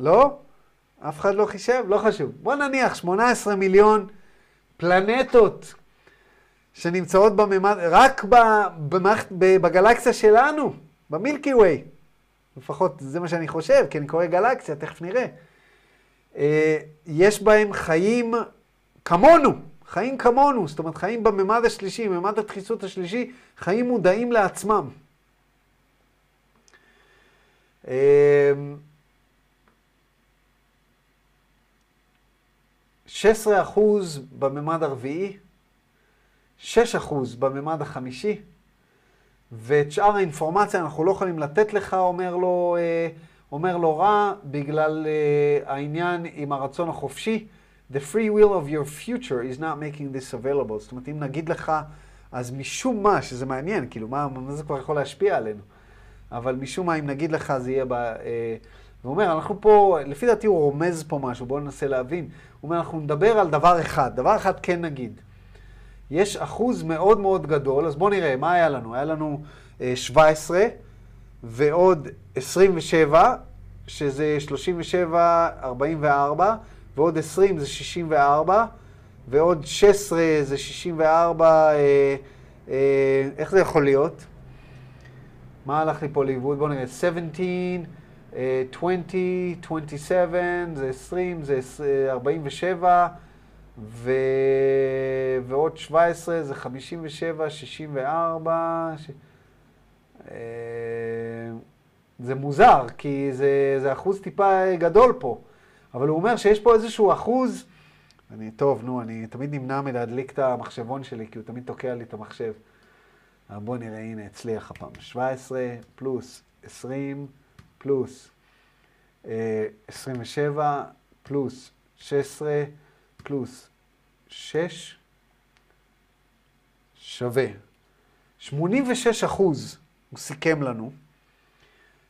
לא? אף אחד לא חישב? לא חשוב. בוא נניח 18 מיליון פלנטות שנמצאות בממד, רק במערכת, בגלקסיה שלנו, במילקי ווי. לפחות זה מה שאני חושב, כי אני קורא גלקסיה, תכף נראה. אה, יש בהם חיים כמונו, חיים כמונו, זאת אומרת חיים בממד השלישי, בממד הדחיסות השלישי, חיים מודעים לעצמם. אה, 16 אחוז בממד הרביעי, 6 אחוז בממד החמישי, ואת שאר האינפורמציה אנחנו לא יכולים לתת לך, אומר לו, אה, אומר לו רע, בגלל uh, העניין עם הרצון החופשי. The free will of your future is not making this available. זאת אומרת, אם נגיד לך, אז משום מה, שזה מעניין, כאילו, מה, מה זה כבר יכול להשפיע עלינו? אבל משום מה, אם נגיד לך, זה יהיה ב... Uh, הוא אומר, אנחנו פה, לפי דעתי הוא רומז פה משהו, בואו ננסה להבין. הוא אומר, אנחנו נדבר על דבר אחד, דבר אחד כן נגיד. יש אחוז מאוד מאוד גדול, אז בואו נראה, מה היה לנו? היה לנו uh, 17 ועוד 27, שזה 37, 44, ועוד 20 זה 64, ועוד 16 זה 64, אה, אה, איך זה יכול להיות? מה הלך לי פה לאיבוד? בואו נראה, 17, אה, 20, 27, זה 20, זה עש- אה, 47, ו... ועוד 17 זה 57, 64. ש... אה, זה מוזר, כי זה, זה אחוז טיפה גדול פה. אבל הוא אומר שיש פה איזשהו אחוז, אני, טוב, נו, אני תמיד נמנע מלהדליק את המחשבון שלי, כי הוא תמיד תוקע לי את המחשב. בואו נראה, הנה, הצליח הפעם. 17 פלוס 20 פלוס אה, 27 פלוס 16 פלוס 6 שווה. 86 אחוז, הוא סיכם לנו,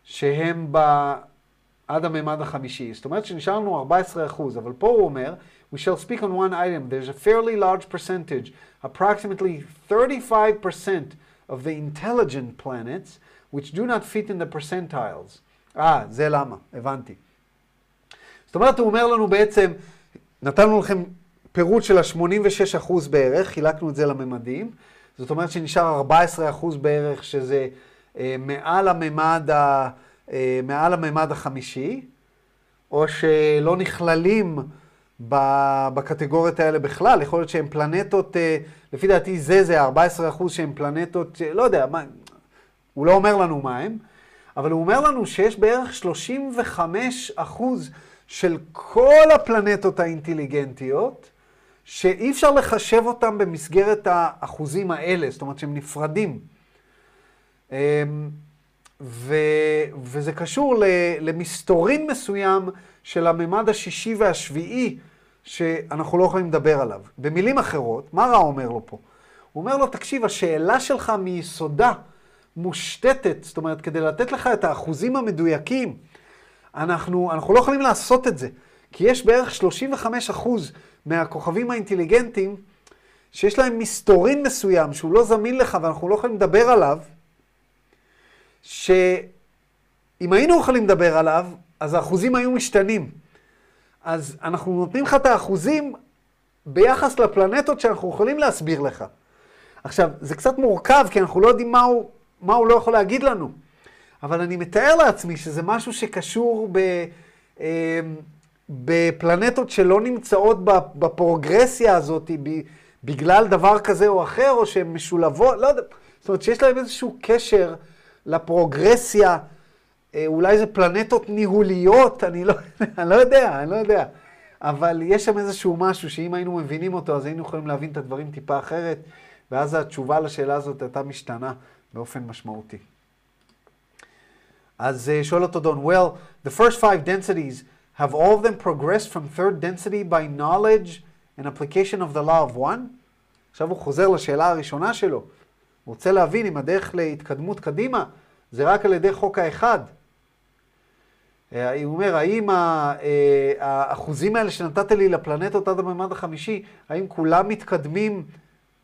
שהם ב... עד הממד החמישי. זאת אומרת שנשאר לנו 14 אחוז, אבל פה הוא אומר, we shall speak on one item, there's a fairly large percentage, approximately 35% of the intelligent planets, which do not fit in the percentiles. אה, זה למה, הבנתי. זאת אומרת, הוא אומר לנו בעצם, נתנו לכם פירוט של ה-86 אחוז בערך, חילקנו את זה לממדים, זאת אומרת שנשאר 14 אחוז בערך, שזה אה, מעל הממד ה... אה, מעל הממד החמישי, או שלא נכללים בקטגוריות האלה בכלל. יכול להיות שהם פלנטות, אה, לפי דעתי זה, זה 14 אחוז שהם פלנטות, לא יודע, מה, הוא לא אומר לנו מה הם, אבל הוא אומר לנו שיש בערך 35 אחוז של כל הפלנטות האינטליגנטיות, שאי אפשר לחשב אותם במסגרת האחוזים האלה, זאת אומרת שהם נפרדים. אמ, ו, וזה קשור למסתורין מסוים של הממד השישי והשביעי, שאנחנו לא יכולים לדבר עליו. במילים אחרות, מה רע אומר לו פה? הוא אומר לו, תקשיב, השאלה שלך מיסודה מושתתת, זאת אומרת, כדי לתת לך את האחוזים המדויקים, אנחנו, אנחנו לא יכולים לעשות את זה, כי יש בערך 35 אחוז מהכוכבים האינטליגנטיים שיש להם מסתורין מסוים שהוא לא זמין לך ואנחנו לא יכולים לדבר עליו, שאם היינו יכולים לדבר עליו, אז האחוזים היו משתנים. אז אנחנו נותנים לך את האחוזים ביחס לפלנטות שאנחנו יכולים להסביר לך. עכשיו, זה קצת מורכב, כי אנחנו לא יודעים מה הוא, מה הוא לא יכול להגיד לנו. אבל אני מתאר לעצמי שזה משהו שקשור ב, אה, בפלנטות שלא נמצאות בפרוגרסיה הזאת בגלל דבר כזה או אחר, או שהן משולבות, לא יודע. זאת אומרת שיש להם איזשהו קשר לפרוגרסיה, אה, אולי זה פלנטות ניהוליות, אני לא, אני לא יודע, אני לא יודע. אבל יש שם איזשהו משהו שאם היינו מבינים אותו, אז היינו יכולים להבין את הדברים טיפה אחרת, ואז התשובה לשאלה הזאת הייתה משתנה באופן משמעותי. אז אה, שואל אותו דון, well, the first five densities, have all of them progressed from third density by knowledge and application of the law of one? עכשיו הוא חוזר לשאלה הראשונה שלו. הוא רוצה להבין אם הדרך להתקדמות קדימה זה רק על ידי חוק האחד. הוא אומר, האם האחוזים האלה שנתת לי לפלנטות עד הממד החמישי, האם כולם מתקדמים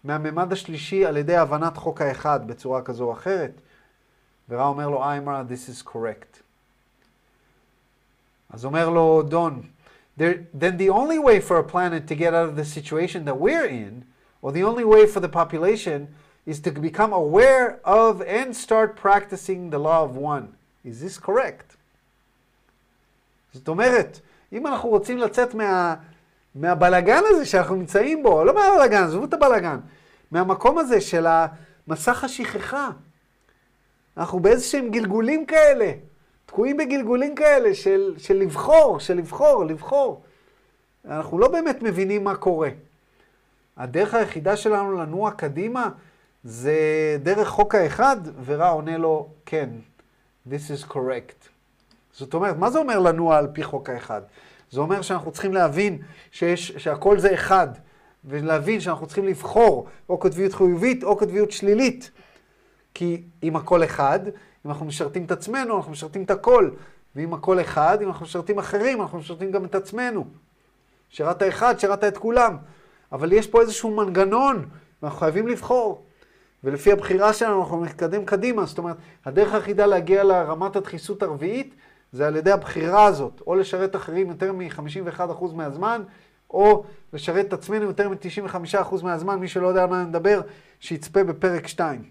מהממד השלישי על ידי הבנת חוק האחד בצורה כזו או אחרת? ורע אומר לו, איימרה, this is correct. אז אומר לו דון, then the only way for a planet to get out of the situation that we're in, or the only way for the population is to become aware of and start practicing the law of one. Is this correct? זאת אומרת, אם אנחנו רוצים לצאת מה, מהבלגן הזה שאנחנו נמצאים בו, לא מהבלגן, עזבו את הבלגן, מהמקום הזה של מסך השכחה. אנחנו באיזשהם גלגולים כאלה, תקועים בגלגולים כאלה של, של לבחור, של לבחור, לבחור. אנחנו לא באמת מבינים מה קורה. הדרך היחידה שלנו לנוע קדימה זה דרך חוק האחד, ורע עונה לו, כן, this is correct. זאת אומרת, מה זה אומר לנוע על פי חוק האחד? זה אומר שאנחנו צריכים להבין שיש, שהכל זה אחד, ולהבין שאנחנו צריכים לבחור או קוטביות חיובית או קוטביות שלילית. כי אם הכל אחד, אם אנחנו משרתים את עצמנו, אנחנו משרתים את הכל. ואם הכל אחד, אם אנחנו משרתים אחרים, אנחנו משרתים גם את עצמנו. שירת אחד, שירת את כולם. אבל יש פה איזשהו מנגנון, ואנחנו חייבים לבחור. ולפי הבחירה שלנו אנחנו נתקדם קדימה. זאת אומרת, הדרך היחידה להגיע לרמת הדחיסות הרביעית זה על ידי הבחירה הזאת, או לשרת אחרים יותר מ-51% מהזמן, או לשרת את עצמנו יותר מ-95% מהזמן, מי שלא יודע על מה אני מדבר, שיצפה בפרק 2.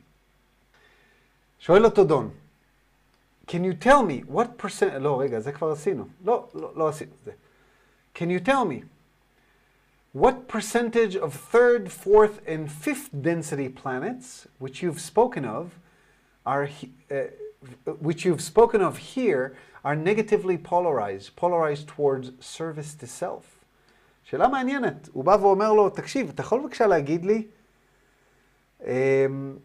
שואל אותו דון, can you tell me what percent, לא, רגע, זה כבר עשינו. לא, לא, לא עשינו את זה. Can you tell me what percentage of third, fourth, and fifth density planets, which you've spoken of, are uh, which you've spoken of here, are negatively polarized, polarized towards service to self? שאלה מעניינת. הוא בא ואומר לו, תקשיב, אתה יכול בבקשה להגיד לי, אמ,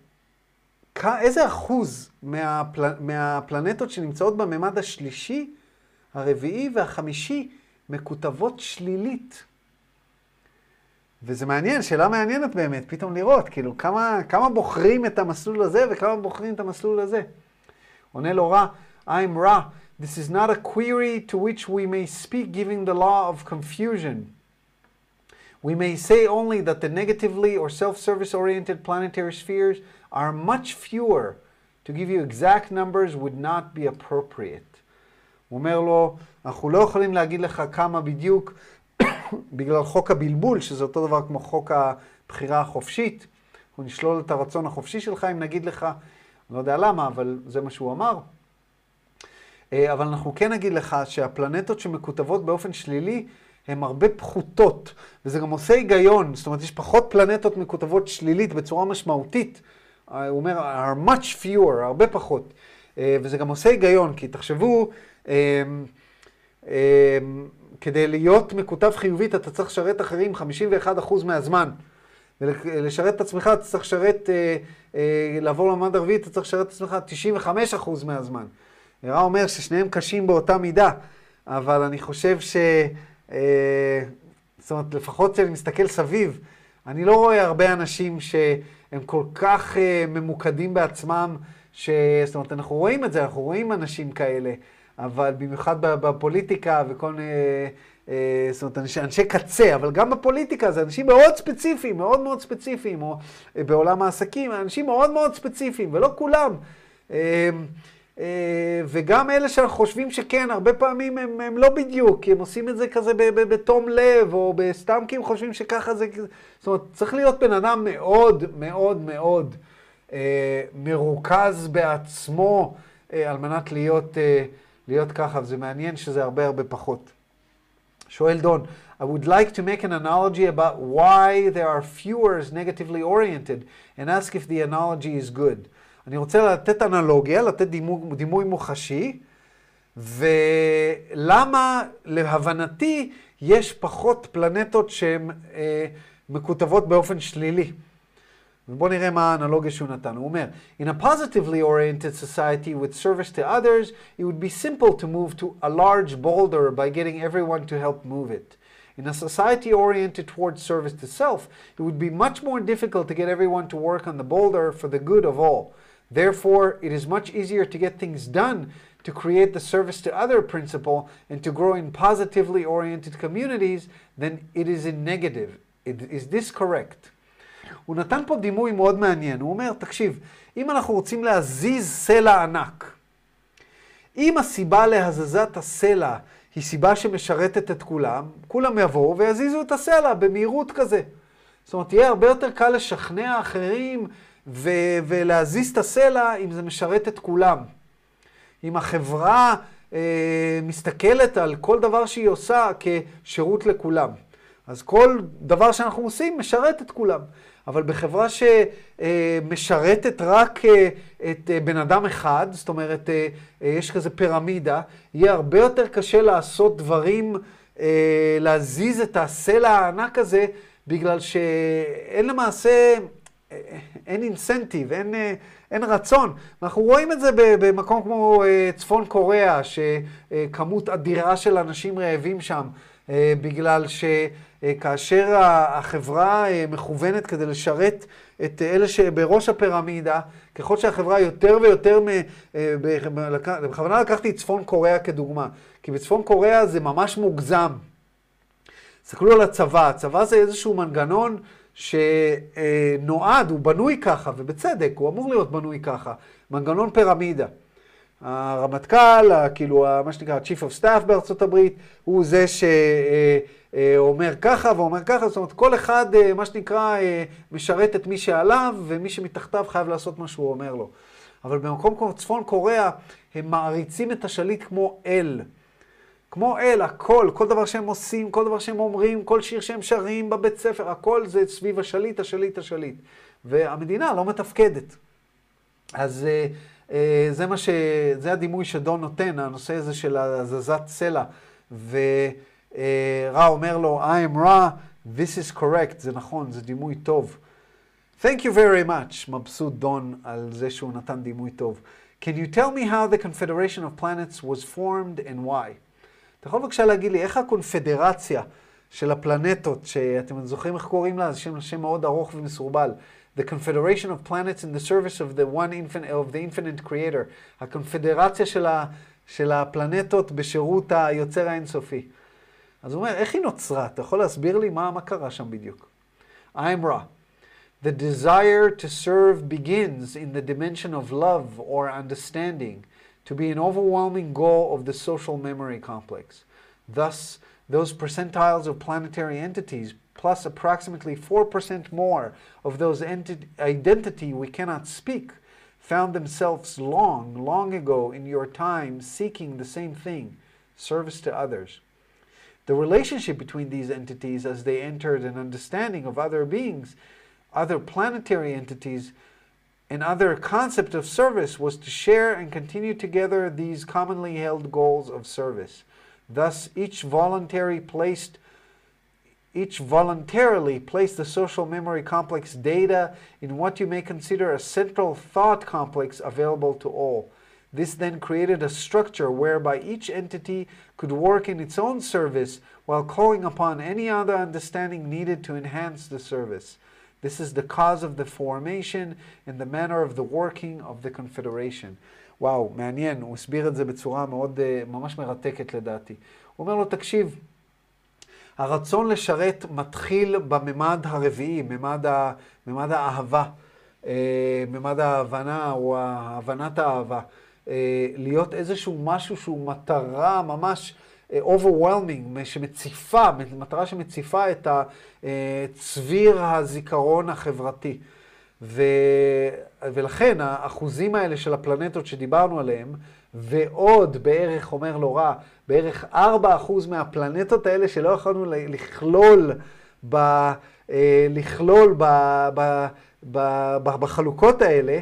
איזה אחוז מהפל... מהפלנטות שנמצאות בממד השלישי, הרביעי והחמישי מקוטבות שלילית? וזה מעניין, שאלה מעניינת באמת, פתאום לראות, כאילו, כמה, כמה בוחרים את המסלול הזה וכמה בוחרים את המסלול הזה. עונה לו רע, I'm רע. This is not a query to which we may speak giving the law of confusion. We may say only that the negatively or self-service oriented planetary spheres are much fewer. To give you exact numbers would not be appropriate. הוא אומר לו, אנחנו לא יכולים להגיד לך כמה בדיוק בגלל חוק הבלבול, שזה אותו דבר כמו חוק הבחירה החופשית. אנחנו נשלול את הרצון החופשי שלך אם נגיד לך, אני לא יודע למה, אבל זה מה שהוא אמר. אה, אבל אנחנו כן נגיד לך שהפלנטות שמקוטבות באופן שלילי הן הרבה פחותות, וזה גם עושה היגיון, זאת אומרת, יש פחות פלנטות מקוטבות שלילית בצורה משמעותית. אה, הוא אומר, are much fewer, הרבה פחות. אה, וזה גם עושה היגיון, כי תחשבו, כדי להיות מקוטב חיובית אתה צריך לשרת אחרים 51% מהזמן. ולשרת את עצמך אתה צריך לשרת, לעבור לממד הרביעי, אתה צריך לשרת את עצמך 95% מהזמן. רע אומר ששניהם קשים באותה מידה, אבל אני חושב ש... אה, זאת אומרת, לפחות כשאני מסתכל סביב, אני לא רואה הרבה אנשים שהם כל כך אה, ממוקדים בעצמם, ש... זאת אומרת, אנחנו רואים את זה, אנחנו רואים אנשים כאלה, אבל במיוחד בפוליטיקה וכל מיני... אה, זאת אומרת, אנשי, אנשי קצה, אבל גם בפוליטיקה זה אנשים מאוד ספציפיים, מאוד מאוד ספציפיים, או אה, בעולם העסקים, אנשים מאוד מאוד ספציפיים, ולא כולם. אה, וגם אלה שאנחנו חושבים שכן, הרבה פעמים הם, הם לא בדיוק, כי הם עושים את זה כזה בתום לב, או סתם כי הם חושבים שככה זה... זאת אומרת, צריך להיות בן אדם מאוד מאוד מאוד אה, מרוכז בעצמו, אה, על מנת להיות, אה, להיות ככה, וזה מעניין שזה הרבה הרבה פחות. שואל דון, I would like to make an analogy about why there are fewer negatively oriented and ask if the analogy is good. אני רוצה לתת אנלוגיה, לתת דימוי, דימוי מוחשי, ולמה להבנתי יש פחות פלנטות שהן אה, מקוטבות באופן שלילי. ובואו נראה מה האנלוגיה שהוא נתן. הוא אומר, In a positively oriented society with service to others, it would be simple to move to a large boulder by getting everyone to help move it. In a society oriented towards service to self, it would be much more difficult to get everyone to work on the boulder for the good of all. Therefore, it is much easier to get things done to create the service to other principle and to grow in positively oriented communities than it is in negative. It- Is this correct? הוא נתן פה דימוי מאוד מעניין. הוא אומר, תקשיב, אם אנחנו רוצים להזיז סלע ענק, אם הסיבה להזזת הסלע היא סיבה שמשרתת את כולם, כולם יבואו ויזיזו את הסלע במהירות כזה. זאת אומרת, יהיה הרבה יותר קל לשכנע אחרים ו- ולהזיז את הסלע אם זה משרת את כולם. אם החברה אה, מסתכלת על כל דבר שהיא עושה כשירות לכולם. אז כל דבר שאנחנו עושים משרת את כולם. אבל בחברה שמשרתת רק אה, את אה, בן אדם אחד, זאת אומרת, אה, אה, יש כזה פירמידה, יהיה הרבה יותר קשה לעשות דברים, אה, להזיז את הסלע הענק הזה, בגלל שאין למעשה, אה, אין אינסנטיב, אין, אה, אין רצון. אנחנו רואים את זה במקום כמו אה, צפון קוריאה, שכמות אדירה של אנשים רעבים שם, אה, בגלל שכאשר החברה מכוונת כדי לשרת את אלה שבראש הפירמידה, ככל שהחברה יותר ויותר, מ- בכוונה לקחתי את צפון קוריאה כדוגמה, כי בצפון קוריאה זה ממש מוגזם. תסתכלו על הצבא, הצבא זה איזשהו מנגנון שנועד, הוא בנוי ככה, ובצדק, הוא אמור להיות בנוי ככה, מנגנון פירמידה. הרמטכ"ל, כאילו, מה שנקרא, Chief of Staff בארצות הברית, הוא זה שאומר ככה ואומר ככה, זאת אומרת, כל אחד, אה, מה שנקרא, אה, משרת את מי שעליו, ומי שמתחתיו חייב לעשות מה שהוא אומר לו. אבל במקום כמו צפון קוריאה, הם מעריצים את השליט כמו אל. כמו אל, הכל, כל דבר שהם עושים, כל דבר שהם אומרים, כל שיר שהם שרים בבית ספר, הכל זה סביב השליט, השליט, השליט. והמדינה לא מתפקדת. אז אה, אה, זה מה ש... זה הדימוי שדון נותן, הנושא הזה של הזזת סלע. ורע אומר לו, I am רע, this is correct, זה נכון, זה דימוי טוב. Thank you very much, מבסוט דון על זה שהוא נתן דימוי טוב. Can you tell me how the Confederation of Planets was formed and why? אתה יכול בבקשה להגיד לי איך הקונפדרציה של הפלנטות, שאתם זוכרים איך קוראים לה? זה שם, שם מאוד ארוך ומסורבל. The Confederation of Planets in the service of the one infinite, of the infinite creator. הקונפדרציה של, ה, של הפלנטות בשירות היוצר האינסופי. אז הוא אומר, איך היא נוצרה? אתה יכול להסביר לי מה, מה קרה שם בדיוק? I'm Ra. The desire to serve begins in the dimension of love or understanding to be an overwhelming goal of the social memory complex. Thus, those percentiles of planetary entities, plus approximately 4% more of those enti- identity we cannot speak, found themselves long, long ago in your time seeking the same thing service to others. The relationship between these entities as they entered an understanding of other beings other planetary entities, and other concept of service was to share and continue together these commonly held goals of service. Thus, each voluntary placed each voluntarily placed the social memory complex data in what you may consider a central thought complex available to all. This then created a structure whereby each entity could work in its own service while calling upon any other understanding needed to enhance the service. This is the cause of the formation and the manner of the working of the confederation. וואו, מעניין, הוא הסביר את זה בצורה מאוד, ממש מרתקת לדעתי. הוא אומר לו, תקשיב, הרצון לשרת מתחיל בממד הרביעי, ממד, ה, ממד האהבה, ממד ההבנה או הבנת האהבה. להיות איזשהו משהו שהוא מטרה ממש overwhelming, שמציפה, מטרה שמציפה את צביר הזיכרון החברתי. ו... ולכן האחוזים האלה של הפלנטות שדיברנו עליהם, ועוד בערך, אומר לא רע, בערך 4% מהפלנטות האלה שלא יכולנו לכלול, ב... לכלול ב... ב... ב... ב... בחלוקות האלה,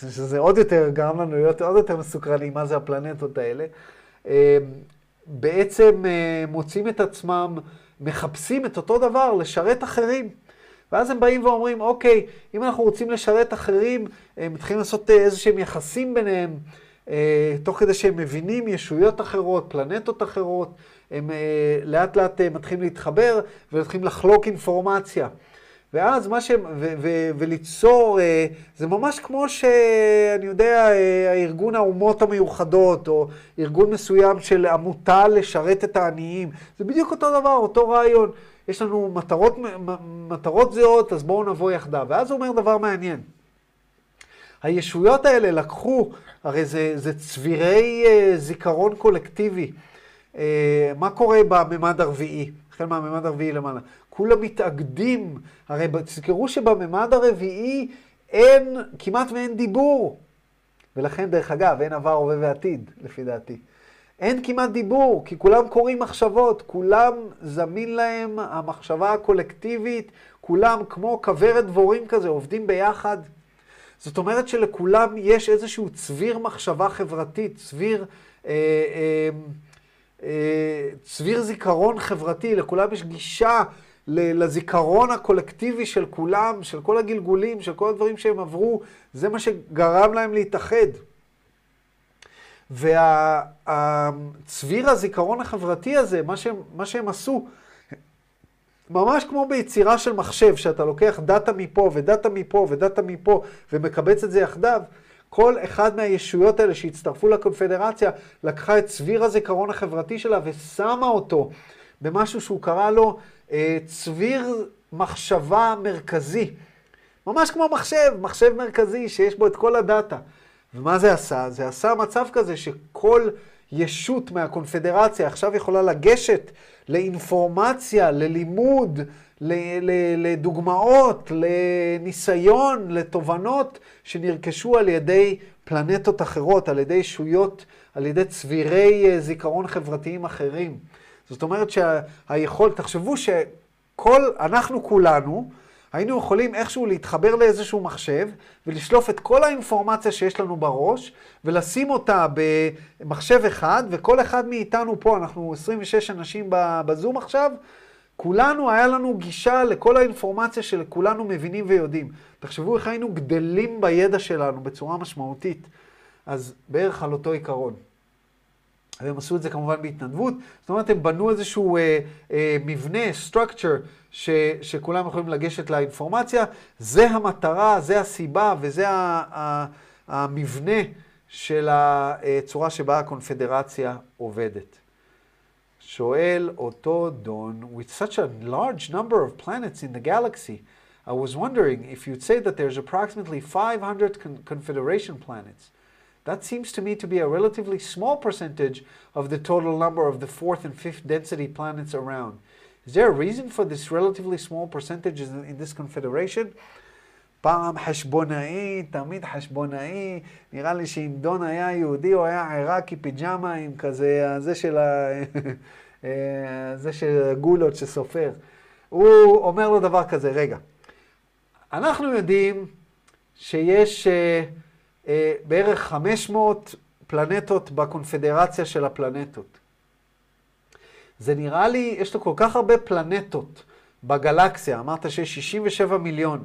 שזה עוד יותר גרם לנו להיות עוד יותר מסוקרנים מה זה הפלנטות האלה. בעצם מוצאים את עצמם, מחפשים את אותו דבר, לשרת אחרים. ואז הם באים ואומרים, אוקיי, אם אנחנו רוצים לשרת אחרים, הם מתחילים לעשות איזה שהם יחסים ביניהם, תוך כדי שהם מבינים ישויות אחרות, פלנטות אחרות, הם לאט לאט מתחילים להתחבר ומתחילים לחלוק אינפורמציה. ואז מה שהם, ו, ו, וליצור, זה ממש כמו שאני יודע, הארגון האומות המיוחדות, או ארגון מסוים של עמותה לשרת את העניים, זה בדיוק אותו דבר, אותו רעיון. יש לנו מטרות, מטרות זהות, אז בואו נבוא יחדיו. ואז הוא אומר דבר מעניין. הישויות האלה לקחו, הרי זה, זה צבירי זיכרון קולקטיבי. מה קורה בממד הרביעי? החל מהממד הרביעי למעלה. כולם מתאגדים, הרי תזכרו שבממד הרביעי אין, כמעט ואין דיבור. ולכן, דרך אגב, אין עבר, הווה ועתיד, לפי דעתי. אין כמעט דיבור, כי כולם קוראים מחשבות, כולם זמין להם המחשבה הקולקטיבית, כולם כמו כוורת דבורים כזה, עובדים ביחד. זאת אומרת שלכולם יש איזשהו צביר מחשבה חברתית, צביר... אה, אה, צביר זיכרון חברתי, לכולם יש גישה לזיכרון הקולקטיבי של כולם, של כל הגלגולים, של כל הדברים שהם עברו, זה מה שגרם להם להתאחד. והצביר הזיכרון החברתי הזה, מה שהם, מה שהם עשו, ממש כמו ביצירה של מחשב, שאתה לוקח דאטה מפה ודאטה מפה ודאטה מפה ומקבץ את זה יחדיו, כל אחד מהישויות האלה שהצטרפו לקונפדרציה לקחה את צביר הזיכרון החברתי שלה ושמה אותו במשהו שהוא קרא לו צביר מחשבה מרכזי. ממש כמו מחשב, מחשב מרכזי שיש בו את כל הדאטה. ומה זה עשה? זה עשה מצב כזה שכל ישות מהקונפדרציה עכשיו יכולה לגשת לאינפורמציה, ללימוד, לדוגמאות, לניסיון, לתובנות שנרכשו על ידי פלנטות אחרות, על ידי ישויות, על ידי צבירי אה, זיכרון חברתיים אחרים. זאת אומרת שהיכול, תחשבו שכל, אנחנו כולנו, היינו יכולים איכשהו להתחבר לאיזשהו מחשב ולשלוף את כל האינפורמציה שיש לנו בראש ולשים אותה במחשב אחד, וכל אחד מאיתנו פה, אנחנו 26 אנשים בזום עכשיו, כולנו, היה לנו גישה לכל האינפורמציה שכולנו מבינים ויודעים. תחשבו איך היינו גדלים בידע שלנו בצורה משמעותית. אז בערך על אותו עיקרון. והם עשו את זה כמובן בהתנדבות. זאת אומרת, הם בנו איזשהו אה, אה, מבנה, structure, ש, שכולם יכולים לגשת לאינפורמציה. זה המטרה, זה הסיבה וזה ה, ה, המבנה של הצורה שבה הקונפדרציה עובדת. שואל אותו דון, with such a large number of planets in the galaxy, I was wondering if you'd say that there's approximately 500 con Confederation planets. That seems to me to be a relatively small percentage of the total number of the fourth and fifth density planets around. Is there a reason for this relatively small percentage in, in this confederation? פעם חשבונאי, תמיד חשבונאי, נראה לי שאם דון היה יהודי, הוא היה עיראקי פיג'מה עם כזה, זה של ה... זה של גולות שסופר. הוא אומר לו דבר כזה, רגע, אנחנו יודעים שיש uh, uh, בערך 500 פלנטות בקונפדרציה של הפלנטות. זה נראה לי, יש לו כל כך הרבה פלנטות בגלקסיה, אמרת שיש 67 מיליון.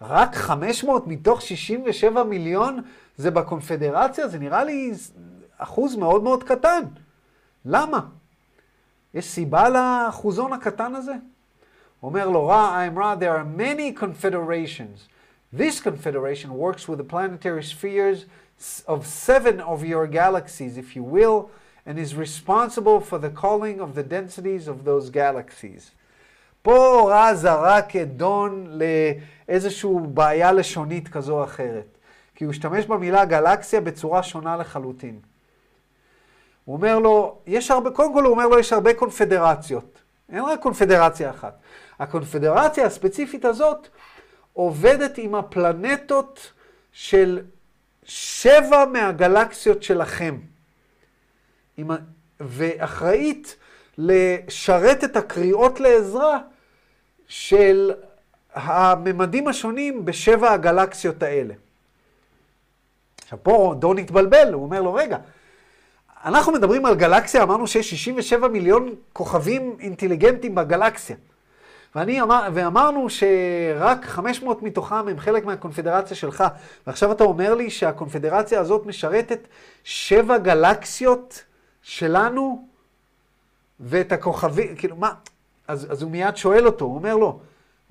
רק 500 מתוך 67 מיליון זה בקונפדרציה? זה נראה לי אחוז מאוד מאוד קטן. למה? יש סיבה לאחוזון הקטן הזה? אומר לו, רע, I'm רע, there are many confederations. This confederation works with the planetary spheres of seven of your galaxies, if you will, and is responsible for the calling of the densities of those galaxies. פה רע זרק את דון לאיזושהי בעיה לשונית כזו או אחרת. כי הוא השתמש במילה גלקסיה בצורה שונה לחלוטין. הוא אומר לו, יש הרבה, קודם כל הוא אומר לו, יש הרבה קונפדרציות. אין רק קונפדרציה אחת. הקונפדרציה הספציפית הזאת עובדת עם הפלנטות של שבע מהגלקסיות שלכם. עם, ואחראית לשרת את הקריאות לעזרה של הממדים השונים בשבע הגלקסיות האלה. עכשיו פה דון התבלבל, הוא אומר לו, רגע, אנחנו מדברים על גלקסיה, אמרנו שיש 67 מיליון כוכבים אינטליגנטים בגלקסיה. ואני אמר, ואמרנו שרק 500 מתוכם הם חלק מהקונפדרציה שלך. ועכשיו אתה אומר לי שהקונפדרציה הזאת משרתת שבע גלקסיות שלנו, ואת הכוכבים, כאילו, מה? אז, אז הוא מיד שואל אותו, הוא אומר לו,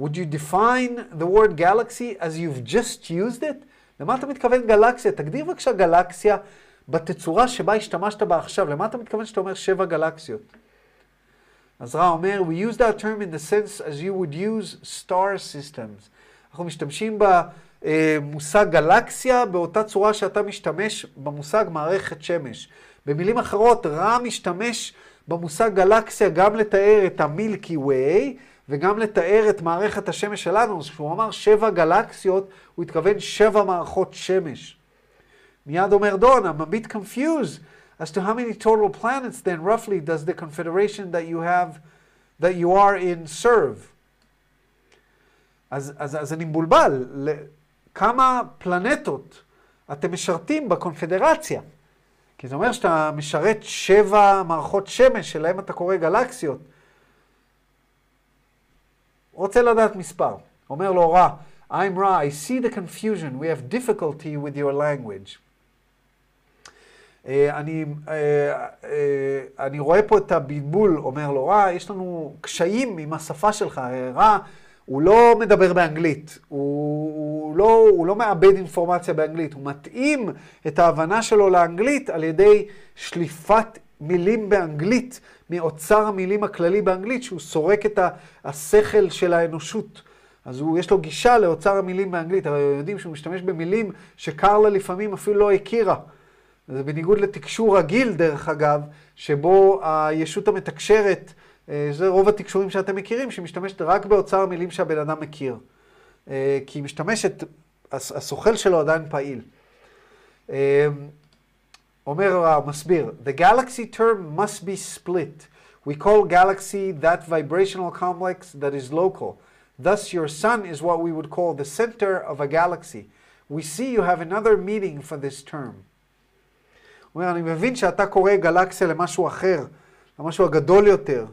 would you define the word galaxy as you've just used it? למה אתה מתכוון גלקסיה? תגדיר בבקשה גלקסיה בתצורה שבה השתמשת בה עכשיו. למה אתה מתכוון שאתה אומר שבע גלקסיות? אז רע אומר, we use that term in the sense as you would use star systems. אנחנו משתמשים במושג גלקסיה באותה צורה שאתה משתמש במושג מערכת שמש. במילים אחרות, רע משתמש במושג גלקסיה גם לתאר את המילקי ווי וגם לתאר את מערכת השמש שלנו. אז כשהוא אמר שבע גלקסיות, הוא התכוון שבע מערכות שמש. מיד אומר דון, I'm a bit confused as to how many total planets then roughly does the confederation that you have, that you are in serve. אז, אז, אז אני מבולבל, כמה פלנטות אתם משרתים בקונפדרציה? כי זה אומר שאתה משרת שבע מערכות שמש, שלהם אתה קורא גלקסיות. רוצה לדעת מספר. אומר לו רע, I'm רע, I see the confusion, we have difficulty with your language. אני, אני רואה פה את הבלבול, אומר לו רע, יש לנו קשיים עם השפה שלך, רע, הוא לא מדבר באנגלית, הוא, הוא, לא, הוא לא מאבד אינפורמציה באנגלית, הוא מתאים את ההבנה שלו לאנגלית על ידי שליפת מילים באנגלית מאוצר המילים הכללי באנגלית, שהוא סורק את השכל של האנושות. אז הוא, יש לו גישה לאוצר המילים באנגלית, אבל יודעים שהוא משתמש במילים שקרלה לפעמים אפילו לא הכירה. זה בניגוד לתקשור רגיל, דרך אגב, שבו הישות המתקשרת, אה, זה רוב התקשורים שאתם מכירים, שמשתמשת רק באוצר המילים שהבן אדם מכיר. אה, כי היא משתמשת, הסוכל שלו עדיין פעיל. אומר המסביר, The galaxy term must be split. We call galaxy that vibrational complex that is local. Thus, your sun is what we would call the center of a galaxy. We see you have another meaning for this term. הוא אומר, אני מבין שאתה קורא גלקסיה למשהו אחר, למשהו הגדול יותר,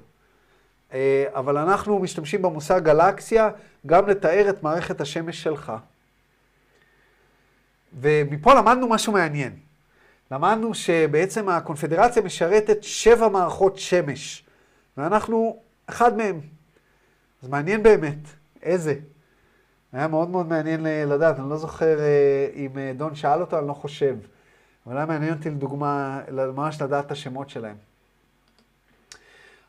אבל אנחנו משתמשים במושג גלקסיה גם לתאר את מערכת השמש שלך. ומפה למדנו משהו מעניין. למדנו שבעצם הקונפדרציה משרתת שבע מערכות שמש, ואנחנו אחד מהם. אז מעניין באמת, איזה. היה מאוד מאוד מעניין לדעת, אני לא זוכר אם דון שאל אותו, אני לא חושב. אבל היה מעניין אותי לדוגמה, ממש לדעת את השמות שלהם.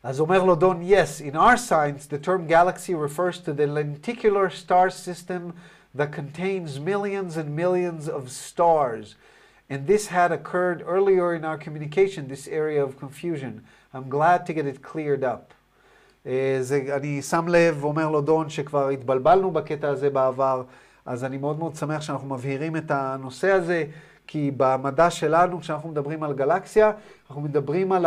אז אומר לו דון, yes, in our science the term galaxy refers to the lenticular star system that contains millions and millions of stars. And this had occurred earlier in our communication, this area of confusion. I'm glad to get it cleared up. זה, אני שם לב, אומר לו דון, שכבר התבלבלנו בקטע הזה בעבר, אז אני מאוד מאוד שמח שאנחנו מבהירים את הנושא הזה, כי במדע שלנו, כשאנחנו מדברים על גלקסיה, אנחנו מדברים על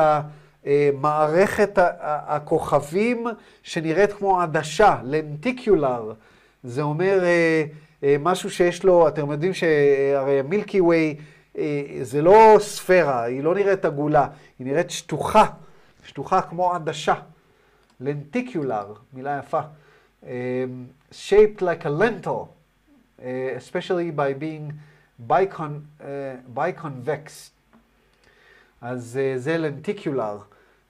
המערכת הכוכבים שנראית כמו עדשה, לנטיקולר. זה אומר משהו שיש לו, אתם יודעים שהרי מילקי ווי זה לא ספירה, היא לא נראית עגולה, היא נראית שטוחה, שטוחה כמו עדשה. לנטיקולר, מילה יפה. Um, shaped like a lentil, uh, especially by being uh, biconvex. אז uh, זה לנטיקולר,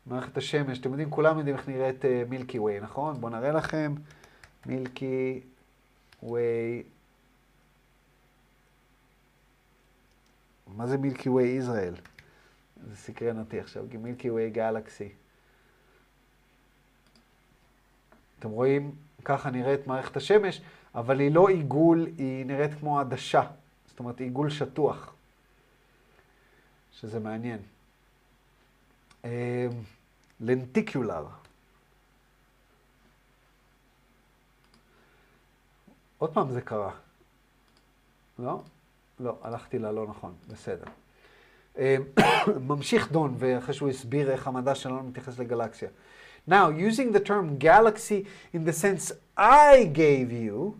מערכת השמש. אתם יודעים, כולם יודעים איך נראית מילקי uh, ווי, נכון? בואו נראה לכם. מילקי ווי. מה זה מילקי ווי ישראל? זה סקרן אותי עכשיו, מילקי ווי גלקסי. אתם רואים, ככה נראית מערכת השמש, אבל היא לא עיגול, היא נראית כמו עדשה. אומרת, עיגול שטוח. שזה מעניין. לנטיקולר. עוד פעם זה קרה. לא? לא, הלכתי ללא נכון, בסדר. ממשיך דון, ואחרי שהוא הסביר איך המדע שלנו מתייחס לגלקסיה. Now, using the term galaxy in the sense I gave you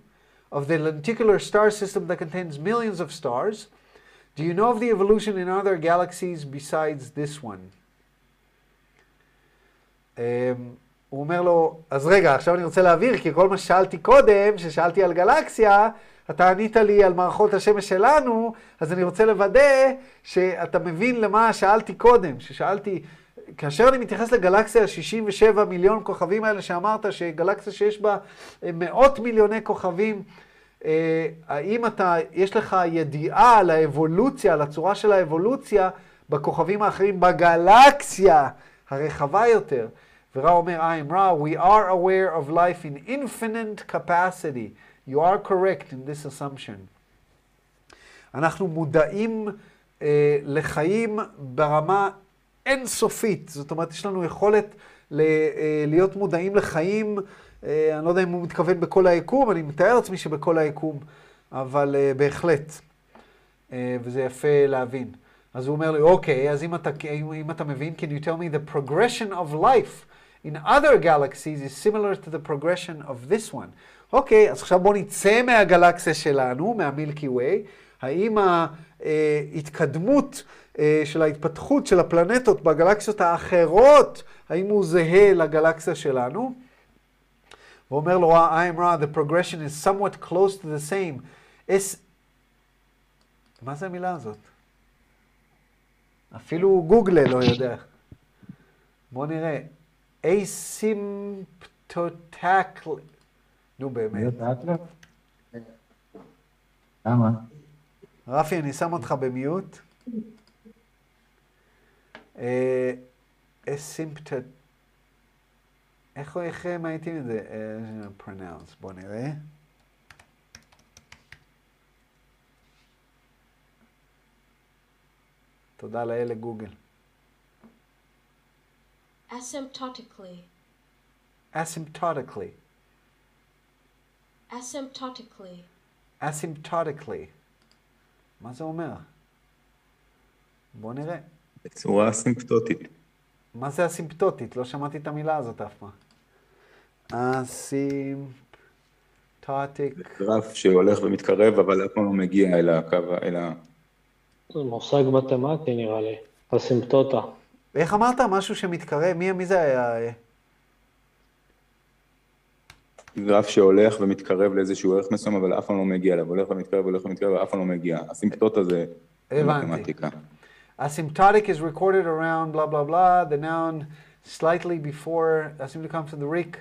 of the lenticular star system that contains millions of stars, do you know of the evolution in other galaxies besides this one? Um, הוא אומר לו, אז רגע, עכשיו אני רוצה להבהיר, כי כל מה ששאלתי קודם, ששאלתי על גלקסיה, אתה ענית לי על מערכות השמש שלנו, אז אני רוצה לוודא שאתה מבין למה שאלתי קודם, ששאלתי, כאשר אני מתייחס לגלקסיה, 67 מיליון כוכבים האלה שאמרת, שגלקסיה שיש בה מאות מיליוני כוכבים, האם אתה, יש לך ידיעה על האבולוציה, על הצורה של האבולוציה בכוכבים האחרים בגלקסיה הרחבה יותר? ורע אומר, I'm רע, we are aware of life in infinite capacity. You are correct in this assumption. אנחנו מודעים אה, לחיים ברמה אינסופית. זאת אומרת, יש לנו יכולת ל, אה, להיות מודעים לחיים, אה, אני לא יודע אם הוא מתכוון בכל היקום, אני מתאר לעצמי שבכל היקום, אבל אה, בהחלט. וזה יפה להבין. אז הוא אומר לי, אוקיי, אז אם אתה, אם, אתה מבין, can you tell me the progression of life in other galaxies is similar to the progression of this one. אוקיי, אז עכשיו בואו נצא מהגלקסיה שלנו, מהמילקי ווי. האם ההתקדמות של ההתפתחות של הפלנטות בגלקסיות האחרות, האם הוא זהה לגלקסיה שלנו? הוא אומר לו, I am raw, the progression is somewhat close to the same. Es... מה זה המילה הזאת? אפילו גוגלה לא יודע. בואו נראה. אסימפטוטקלי. נו באמת. למה? רפי, אני שם אותך במיוט. אסימפטוט... איך מאייתים את זה? pronounce. בואו נראה. תודה לאל לגוגל. Asymptotically. asymptotically. Asymptotically. asymptotically. מה זה אומר? בוא נראה. בצורה אסימפטוטית. מה זה אסימפטוטית? לא שמעתי את המילה הזאת אף פעם. אסימפטוטיק. גרף שהולך ומתקרב, אבל אף פעם לא מגיע אל הקו, אל ה... זה מושג מתמטי נראה לי, אסימפטוטה. איך אמרת? משהו שמתקרב? מי, מי זה היה? גרף שהולך ומתקרב לאיזשהו ערך מסוים, אבל אף פעם לא מגיע אליו, הולך ומתקרב, הולך ומתקרב, ואף פעם לא מגיע. אסימפטוטה זה הבנתי. מתמטיקה. Asymptotic is recorded around blah blah blah. The noun slightly before asymptotic comes from the Greek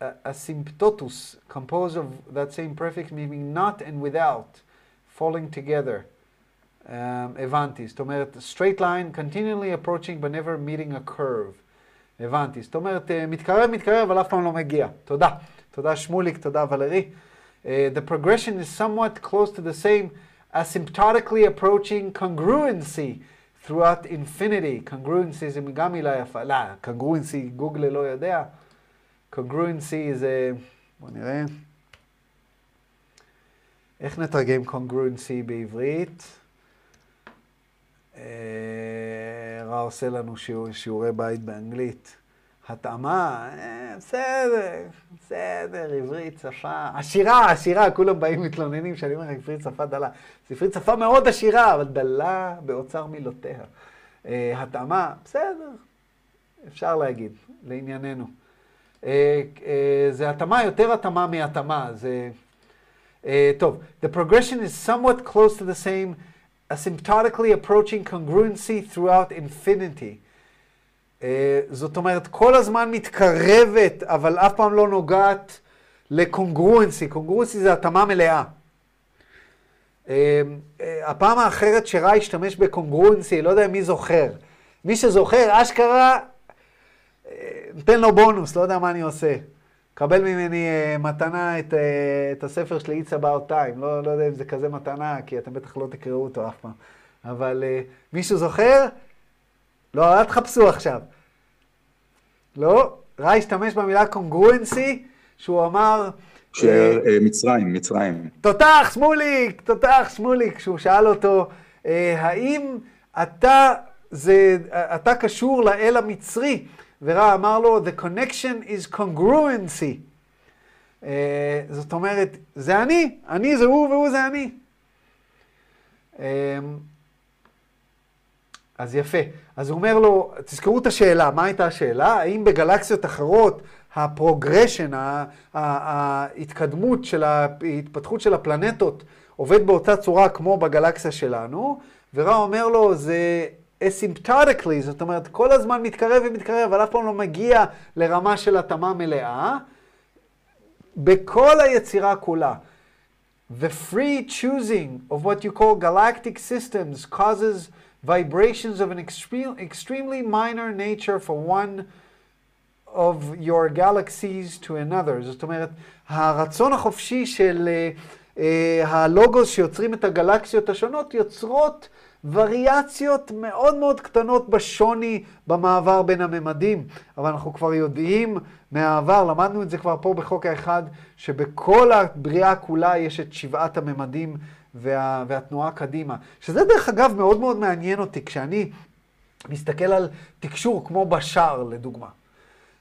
uh, asymptotus, composed of that same prefix meaning not and without, falling together. Um, הבנתי. זאת אומרת, straight line, continually approaching but never meeting a curve. הבנתי. זאת אומרת, אה, מתקרב, מתקרב, אבל אף פעם לא מגיע. תודה. תודה שמוליק, תודה ולרי. Uh, the progression is somewhat close to the same asymptotically approaching congruency throughout infinity. congruency זה גם מילה יפה. לא, congruency, גוגל לא יודע. congruency זה, בוא נראה. איך נתרגם congruency בעברית? אה, רע עושה לנו שיעור, שיעורי בית באנגלית. התאמה, אה, בסדר, בסדר, עברית שפה, עשירה, עשירה, כולם באים מתלוננים שאני אומר, עברית שפה דלה. זו עברית שפה מאוד עשירה, אבל דלה באוצר מילותיה. אה, התאמה, בסדר, אפשר להגיד, לענייננו. אה, זה התאמה, יותר התאמה מהתאמה, זה... טוב, the progression is somewhat close to the same, asymptotically approaching congruency throughout infinity. Uh, זאת אומרת, כל הזמן מתקרבת, אבל אף פעם לא נוגעת לקונגרואנסי. קונגרואנסי זה התאמה מלאה. Uh, uh, הפעם האחרת שרע השתמש בקונגרואנסי, לא יודע מי זוכר. מי שזוכר, אשכרה, נותן לו בונוס, לא יודע מה אני עושה. קבל ממני uh, מתנה את, uh, את הספר שלי, It's About Time. לא, לא יודע אם זה כזה מתנה, כי אתם בטח לא תקראו אותו אף פעם. אבל uh, מישהו זוכר? לא, אל תחפשו עכשיו. לא, רע השתמש במילה קונגרואנסי, שהוא אמר... שמצרים, מצרים. תותח, שמוליק, תותח, שמוליק, כשהוא שאל אותו, אה, האם אתה, זה, אתה קשור לאל המצרי? ורע אמר לו, the connection is congruency. אה, זאת אומרת, זה אני, אני זה הוא והוא זה אני. אה, אז יפה. אז הוא אומר לו, תזכרו את השאלה, מה הייתה השאלה? האם בגלקסיות אחרות ה progression, ההתקדמות של ההתפתחות של הפלנטות עובד באותה צורה כמו בגלקסיה שלנו? ורע אומר לו, זה אסימפטוטיקלי, זאת אומרת, כל הזמן מתקרב ומתקרב, אבל אף פעם לא מגיע לרמה של התאמה מלאה. בכל היצירה כולה. The free choosing of what you call galactic systems causes vibrations of an extreme, extremely minor nature from one of your galaxies to another. זאת אומרת, הרצון החופשי של uh, uh, הלוגוס שיוצרים את הגלקסיות השונות יוצרות וריאציות מאוד מאוד קטנות בשוני במעבר בין הממדים. אבל אנחנו כבר יודעים מהעבר, למדנו את זה כבר פה בחוק האחד, שבכל הבריאה כולה יש את שבעת הממדים וה, והתנועה קדימה. שזה דרך אגב מאוד מאוד מעניין אותי כשאני מסתכל על תקשור כמו בשער לדוגמה.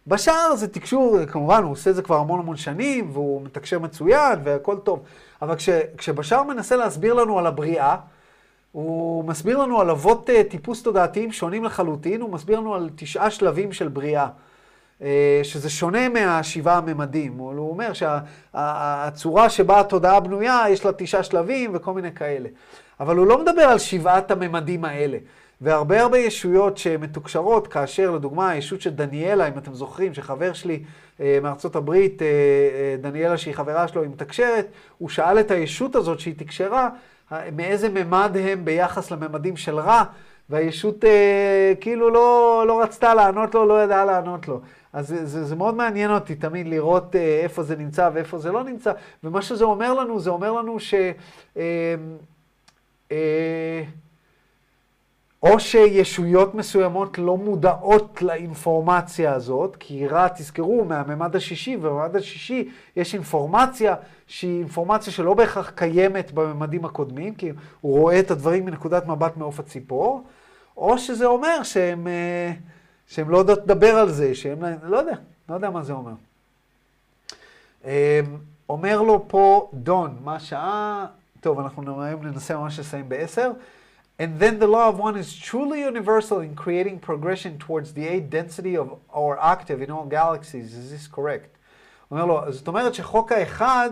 בשער זה תקשור, כמובן הוא עושה את זה כבר המון המון שנים והוא מתקשר מצוין והכל טוב. אבל כש, כשבשער מנסה להסביר לנו על הבריאה, הוא מסביר לנו על אבות טיפוס תודעתיים שונים לחלוטין, הוא מסביר לנו על תשעה שלבים של בריאה. שזה שונה מהשבעה הממדים. הוא אומר שהצורה שבה התודעה בנויה, יש לה תשעה שלבים וכל מיני כאלה. אבל הוא לא מדבר על שבעת הממדים האלה. והרבה הרבה ישויות שמתוקשרות, כאשר לדוגמה הישות של דניאלה, אם אתם זוכרים, שחבר שלי אה, מארצות הברית, אה, אה, דניאלה שהיא חברה שלו, היא מתקשרת, הוא שאל את הישות הזאת שהיא תקשרה, מאיזה ממד הם ביחס לממדים של רע, והישות אה, כאילו לא, לא רצתה לענות לו, לא ידעה לענות לו. אז זה, זה, זה מאוד מעניין אותי תמיד לראות אה, איפה זה נמצא ואיפה זה לא נמצא. ומה שזה אומר לנו, זה אומר לנו ש... אה, אה, או שישויות מסוימות לא מודעות לאינפורמציה הזאת, כי רע, תזכרו, מהממד השישי, ובממד השישי יש אינפורמציה שהיא אינפורמציה שלא בהכרח קיימת בממדים הקודמים, כי הוא רואה את הדברים מנקודת מבט מעוף הציפור. או שזה אומר שהם, אה, שהם לא יודעות לדבר על זה, שהם, לא יודע, לא יודע מה זה אומר. אה, אומר לו פה דון, מה השעה? טוב, אנחנו ננסה ממש לסיים בעשר. And then the law of one is truly universal in creating progression towards the eight density of our octave in all galaxies. Is this correct? אומר לו, זאת אומרת שחוק האחד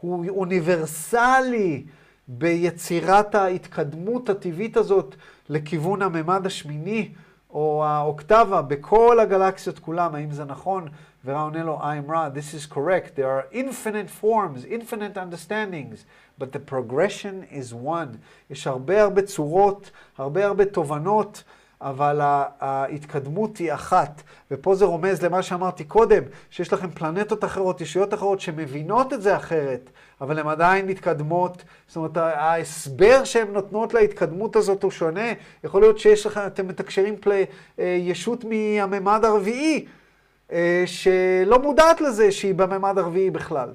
הוא אוניברסלי ביצירת ההתקדמות הטבעית הזאת לכיוון הממד השמיני או האוקטבה בכל הגלקסיות כולם, האם זה נכון? ורע עונה לו, I'm right, this is correct. There are infinite forms, infinite understandings, but the progression is one. יש הרבה הרבה צורות, הרבה הרבה תובנות. אבל ההתקדמות היא אחת. ופה זה רומז למה שאמרתי קודם, שיש לכם פלנטות אחרות, ישויות אחרות שמבינות את זה אחרת, אבל הן עדיין מתקדמות. זאת אומרת, ההסבר שהן נותנות להתקדמות הזאת הוא שונה. יכול להיות שיש לכם, אתם מתקשרים פלי, אה, ישות מהממד הרביעי, אה, שלא מודעת לזה שהיא בממד הרביעי בכלל.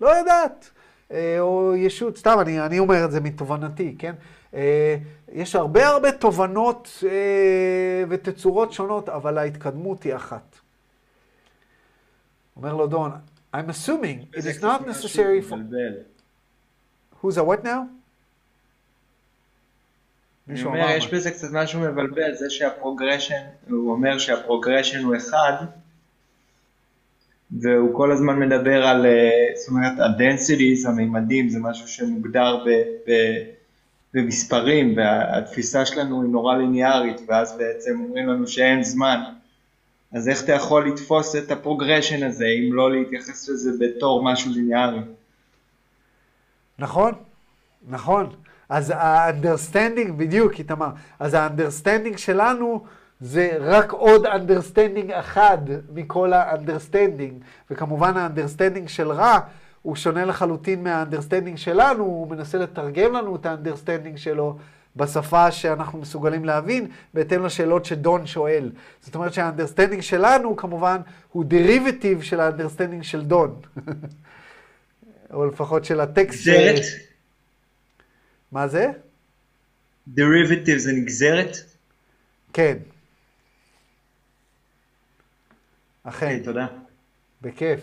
לא יודעת. אה, או ישות, סתם, אני, אני אומר את זה מתובנתי, כן? יש הרבה הרבה תובנות ותצורות שונות, אבל ההתקדמות היא אחת. אומר לו דון, I'm assuming it is not necessary for... Who's a what now? אני אומר, יש בזה קצת משהו מבלבל, זה שה progression, הוא אומר שה progression הוא אחד, והוא כל הזמן מדבר על, זאת אומרת, ה-densities, המימדים, זה משהו שמוגדר ב... ב במספרים, והתפיסה שלנו היא נורא ליניארית, ואז בעצם אומרים לנו שאין זמן. אז איך אתה יכול לתפוס את ה progression הזה, אם לא להתייחס לזה בתור משהו ליניארי? נכון, נכון. אז ה-understanding, בדיוק, איתמר, אז ה-understanding שלנו זה רק עוד understanding אחד מכל ה-understanding, וכמובן ה-understanding של רע הוא שונה לחלוטין מה understanding שלנו, הוא מנסה לתרגם לנו את ה understanding שלו בשפה שאנחנו מסוגלים להבין, בהתאם לשאלות שדון שואל. זאת אומרת שה understanding שלנו, כמובן, הוא derivative של ה understanding של דון. או לפחות של הטקסט. נגזרת? מה זה? דריבטיב זה נגזרת? כן. אכן. אוקיי, תודה. בכיף.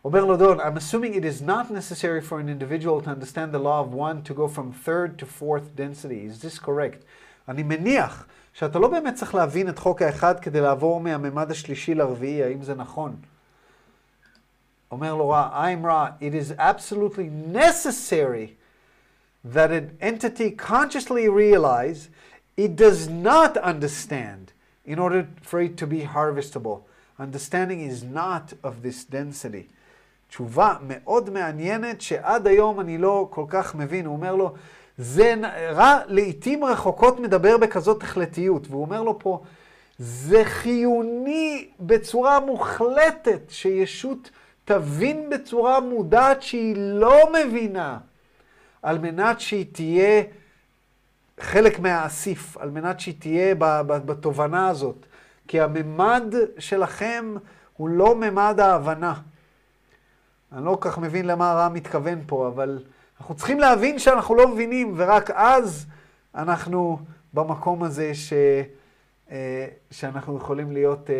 אמ, אומר לו דון, I'm assuming it is not necessary for an individual to understand the law of one to go from third to fourth density. Is this correct? אני מניח שאתה לא באמת צריך להבין את חוק האחד כדי לעבור מהממד השלישי לרביעי, האם זה נכון? אומר לו רע, I'm רע, it is absolutely necessary that an entity consciously realize it does not understand in order for it to be harvestable. Understanding is not of this density. תשובה מאוד מעניינת שעד היום אני לא כל כך מבין. הוא אומר לו, זה רע, לעיתים רחוקות מדבר בכזאת החלטיות. והוא אומר לו פה, זה חיוני בצורה מוחלטת שישות תבין בצורה מודעת שהיא לא מבינה, על מנת שהיא תהיה חלק מהאסיף, על מנת שהיא תהיה בתובנה הזאת. כי הממד שלכם הוא לא ממד ההבנה. אני לא כל כך מבין למה הרע מתכוון פה, אבל אנחנו צריכים להבין שאנחנו לא מבינים, ורק אז אנחנו במקום הזה ש, אה, שאנחנו יכולים להיות אה,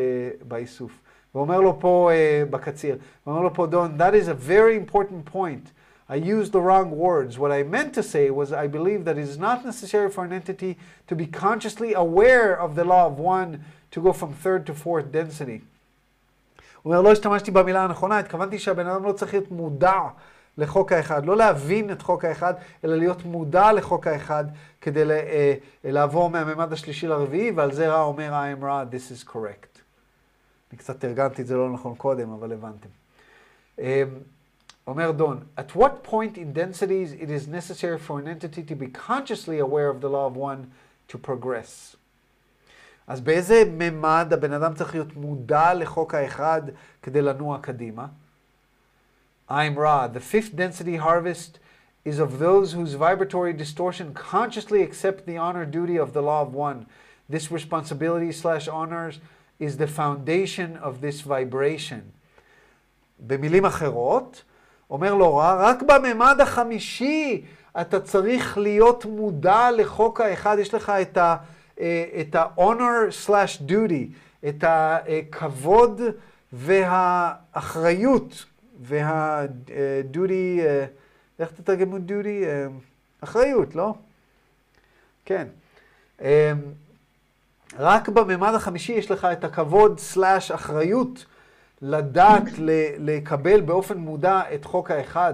באיסוף. ואומר לו פה uh, בקציר, ואומר לו פה דון, that is a very important point. I used the wrong words. What I meant to say was I believe that it is not necessary for an entity to be consciously aware of the law of one to go from third to fourth density. הוא אומר, לא השתמשתי במילה הנכונה, התכוונתי שהבן אדם לא צריך להיות מודע לחוק האחד, לא להבין את חוק האחד, אלא להיות מודע לחוק האחד כדי אה, לעבור מהממד השלישי לרביעי, ועל זה רע אומר, I am רע, this is correct. אני קצת תרגמתי את זה לא נכון קודם, אבל הבנתם. אה, אומר דון, at what point in densities it is necessary for an entity to be consciously aware of the law of one to progress? אז באיזה ממד הבן אדם צריך להיות מודע לחוק האחד כדי לנוע קדימה? I'm Ra. The fifth density harvest is of those whose vibratory distortion consciously accept the honor duty of the law of one. This responsibility slash honors is the foundation of this vibration. במילים אחרות, אומר לו, רק בממד החמישי אתה צריך להיות מודע לחוק האחד, יש לך את ה... אה, את ה-honor slash duty, את הכבוד והאחריות וה-duty, אה, איך תתרגמו duty? אה, אחריות, לא? כן. רק בממד החמישי יש לך את הכבוד סלאש אחריות לדעת לקבל באופן מודע את חוק האחד.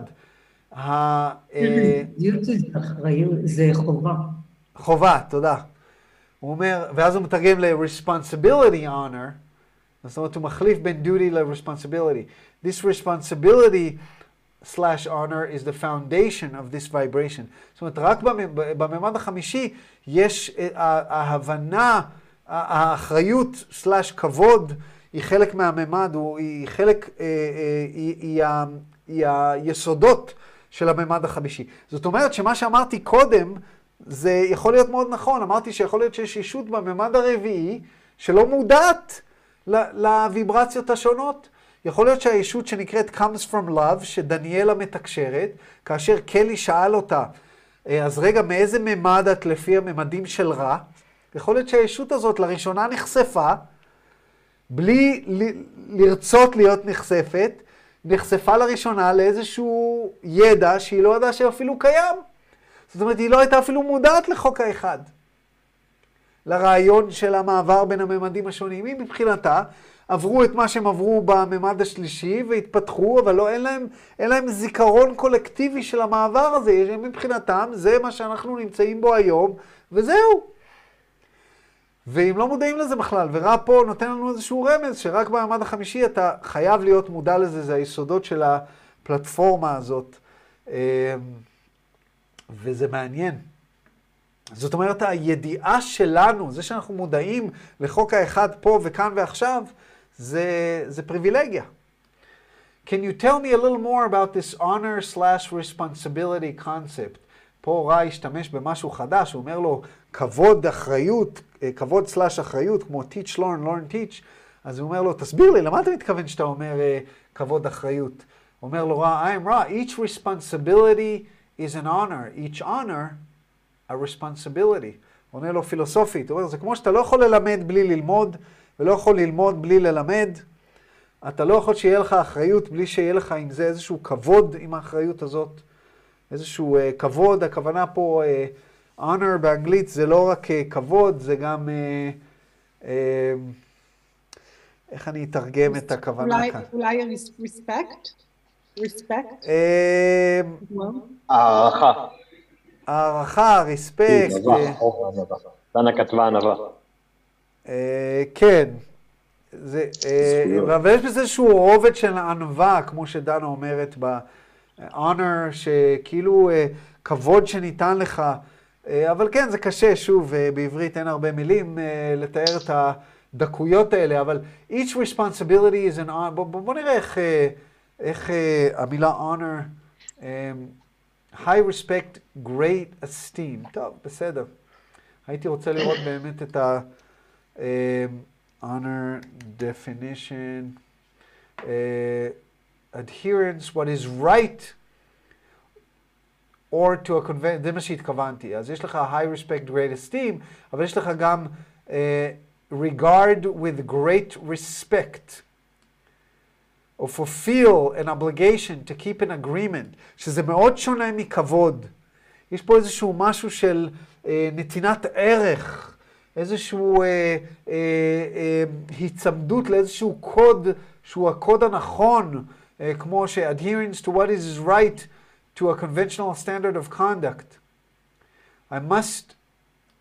דיוטי זה אחריות, זה חובה. חובה, תודה. הוא אומר, ואז הוא מתרגם ל-responsibility honor, זאת אומרת, הוא מחליף בין duty ל-responsibility. This responsibility slash honor is the foundation of this vibration. זאת אומרת, רק בממד החמישי יש אה, ההבנה, האחריות slash כבוד, היא חלק מהממד, היא חלק, אה, אה, היא, היא, היא היסודות של הממד החמישי. זאת אומרת שמה שאמרתי קודם, זה יכול להיות מאוד נכון. אמרתי שיכול להיות שיש ישות בממד הרביעי שלא מודעת לוויברציות השונות. יכול להיות שהישות שנקראת comes from love, שדניאלה מתקשרת, כאשר קלי שאל אותה, אה, אז רגע, מאיזה ממד את לפי הממדים של רע? יכול להיות שהישות הזאת לראשונה נחשפה, בלי לרצות להיות נחשפת, נחשפה לראשונה לאיזשהו ידע שהיא לא ידעה שאפילו קיים. זאת אומרת, היא לא הייתה אפילו מודעת לחוק האחד. לרעיון של המעבר בין הממדים השונים. היא מבחינתה עברו את מה שהם עברו בממד השלישי והתפתחו, אבל לא, אין להם, אין להם זיכרון קולקטיבי של המעבר הזה. מבחינתם, זה מה שאנחנו נמצאים בו היום, וזהו. ואם לא מודעים לזה בכלל, ורע פה נותן לנו איזשהו רמז, שרק במעמד החמישי אתה חייב להיות מודע לזה, זה היסודות של הפלטפורמה הזאת. וזה מעניין. זאת אומרת, הידיעה שלנו, זה שאנחנו מודעים לחוק האחד פה וכאן ועכשיו, זה, זה פריבילגיה. Can you tell me a little more about this honor slash responsibility concept? פה רע השתמש במשהו חדש, הוא אומר לו, כבוד אחריות, אה, כבוד סלאש אחריות, כמו teach, learn, learn, teach, אז הוא אומר לו, תסביר לי, למה אתה מתכוון שאתה אומר uh, כבוד אחריות? אומר לו רע, I'm רע, each responsibility is an honor, each honor a responsibility. עונה לו פילוסופית, הוא אומר, זה כמו שאתה לא יכול ללמד בלי ללמוד, ולא יכול ללמוד בלי ללמד. אתה לא יכול שיהיה לך אחריות בלי שיהיה לך עם זה איזשהו כבוד עם האחריות הזאת. איזשהו uh, כבוד, הכוונה פה, uh, honor באנגלית זה לא רק uh, כבוד, זה גם, uh, uh, איך אני אתרגם את הכוונה אולי, כאן? אולי respect? Respect? Uh, הערכה. הערכה, ריספקט. דנה כתבה ענווה. כן. זה, אה, אבל יש בזה איזשהו רובד של ענווה, כמו שדנה אומרת ב-honor, שכאילו אה, כבוד שניתן לך. אה, אבל כן, זה קשה, שוב, בעברית אין הרבה מילים לתאר את הדקויות האלה, אבל each responsibility is an honor. בוא, בוא נראה איך, איך המילה honor high respect, great esteem. טוב, בסדר. הייתי רוצה לראות באמת את ה... Um, honor definition, uh, adherence, what is right, or to a convention, זה מה שהתכוונתי. אז יש לך high respect, great esteem, אבל יש לך גם uh, regard with great respect. או fulfill an obligation to keep an agreement, שזה מאוד שונה מכבוד. יש פה איזשהו משהו של אה, נתינת ערך, איזשהו אה, אה, אה, היצמדות לאיזשהו קוד שהוא הקוד הנכון, אה, כמו ש-adherence to what is right to a conventional standard of conduct. I must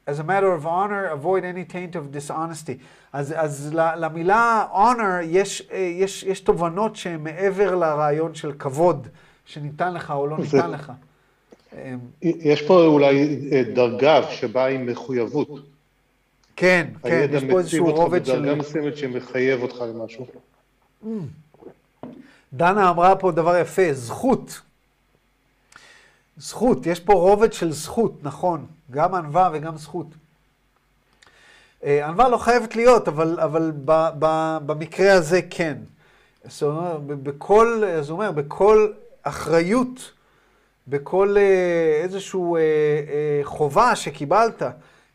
as a matter of honor, avoid any taint of dishonesty. אז, אז למילה honor יש, יש, יש תובנות שהן מעבר לרעיון של כבוד, שניתן לך או לא ניתן לך. יש פה אולי דרגה שבאה עם מחויבות. כן, כן, יש פה איזשהו רובד של... דרגה מסוימת שמחייב אותך למשהו. דנה אמרה פה דבר יפה, זכות. זכות, יש פה רובד של זכות, נכון. גם ענווה וגם זכות. אה, ענווה לא חייבת להיות, אבל, אבל ב, ב, במקרה הזה כן. זאת אומרת, בכל, אז הוא אומר, בכל אחריות, בכל אה, איזושהי אה, אה, חובה שקיבלת.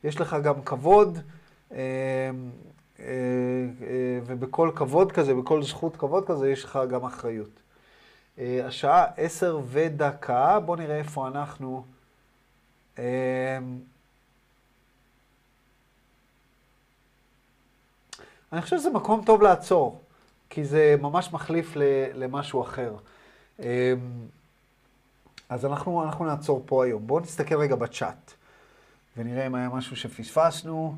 יש לך גם כבוד, אה, אה, אה, ובכל כבוד כזה, בכל זכות כבוד כזה, יש לך גם אחריות. אה, השעה עשר ודקה, בואו נראה איפה אנחנו. אה, אני חושב שזה מקום טוב לעצור, כי זה ממש מחליף למשהו אחר. אמ, אז אנחנו, אנחנו נעצור פה היום. בואו נסתכל רגע בצ'אט, ונראה אם היה משהו שפספסנו.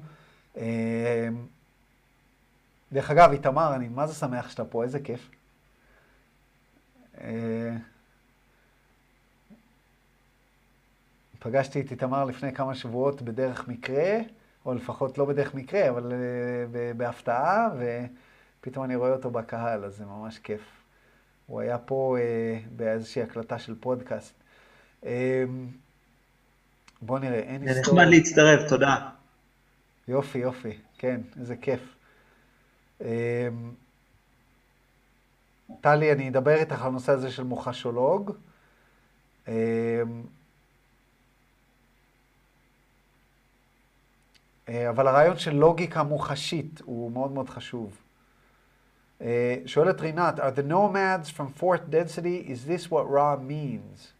דרך אגב, איתמר, אני מה זה שמח שאתה פה, איזה כיף. אה, פגשתי את איתמר לפני כמה שבועות בדרך מקרה. או לפחות לא בדרך מקרה, אבל uh, בהפתעה, ופתאום אני רואה אותו בקהל, אז זה ממש כיף. הוא היה פה uh, באיזושהי הקלטה של פודקאסט. בוא נראה, אין היסטוריה. זה נחמד להצטרף, תודה. יופי, יופי, כן, איזה כיף. טלי, אני אדבר איתך על הנושא הזה של מוחשולוג. Uh, אבל הרעיון של לוגיקה מוחשית הוא מאוד מאוד חשוב. שואלת רינת, are the nomads from fourth density, is this what raw means?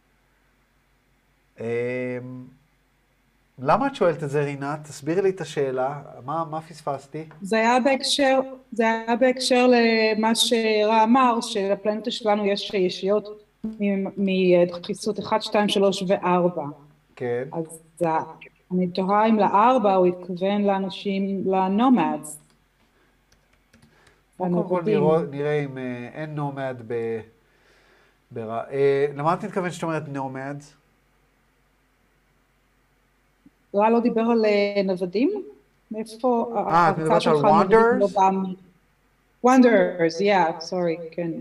למה את שואלת את זה, רינת? תסבירי לי את השאלה, מה, מה פספסתי? זה היה בהקשר, זה היה בהקשר למה שרע אמר, שלפלנטה שלנו יש ישיות מדחיסות 1, 2, 3 ו-4. כן. אז אני תוהה אם לארבע הוא התכוון לאנשים, לנומדס. קודם כל נראה אם אה, אין nomad ב... אה, למה את מתכוונת שאת אומרת nomads? רע לא דיבר על אה, נוודים? מאיפה אה, את מדברת על wanderers? wanderers, yeah, sorry, כן.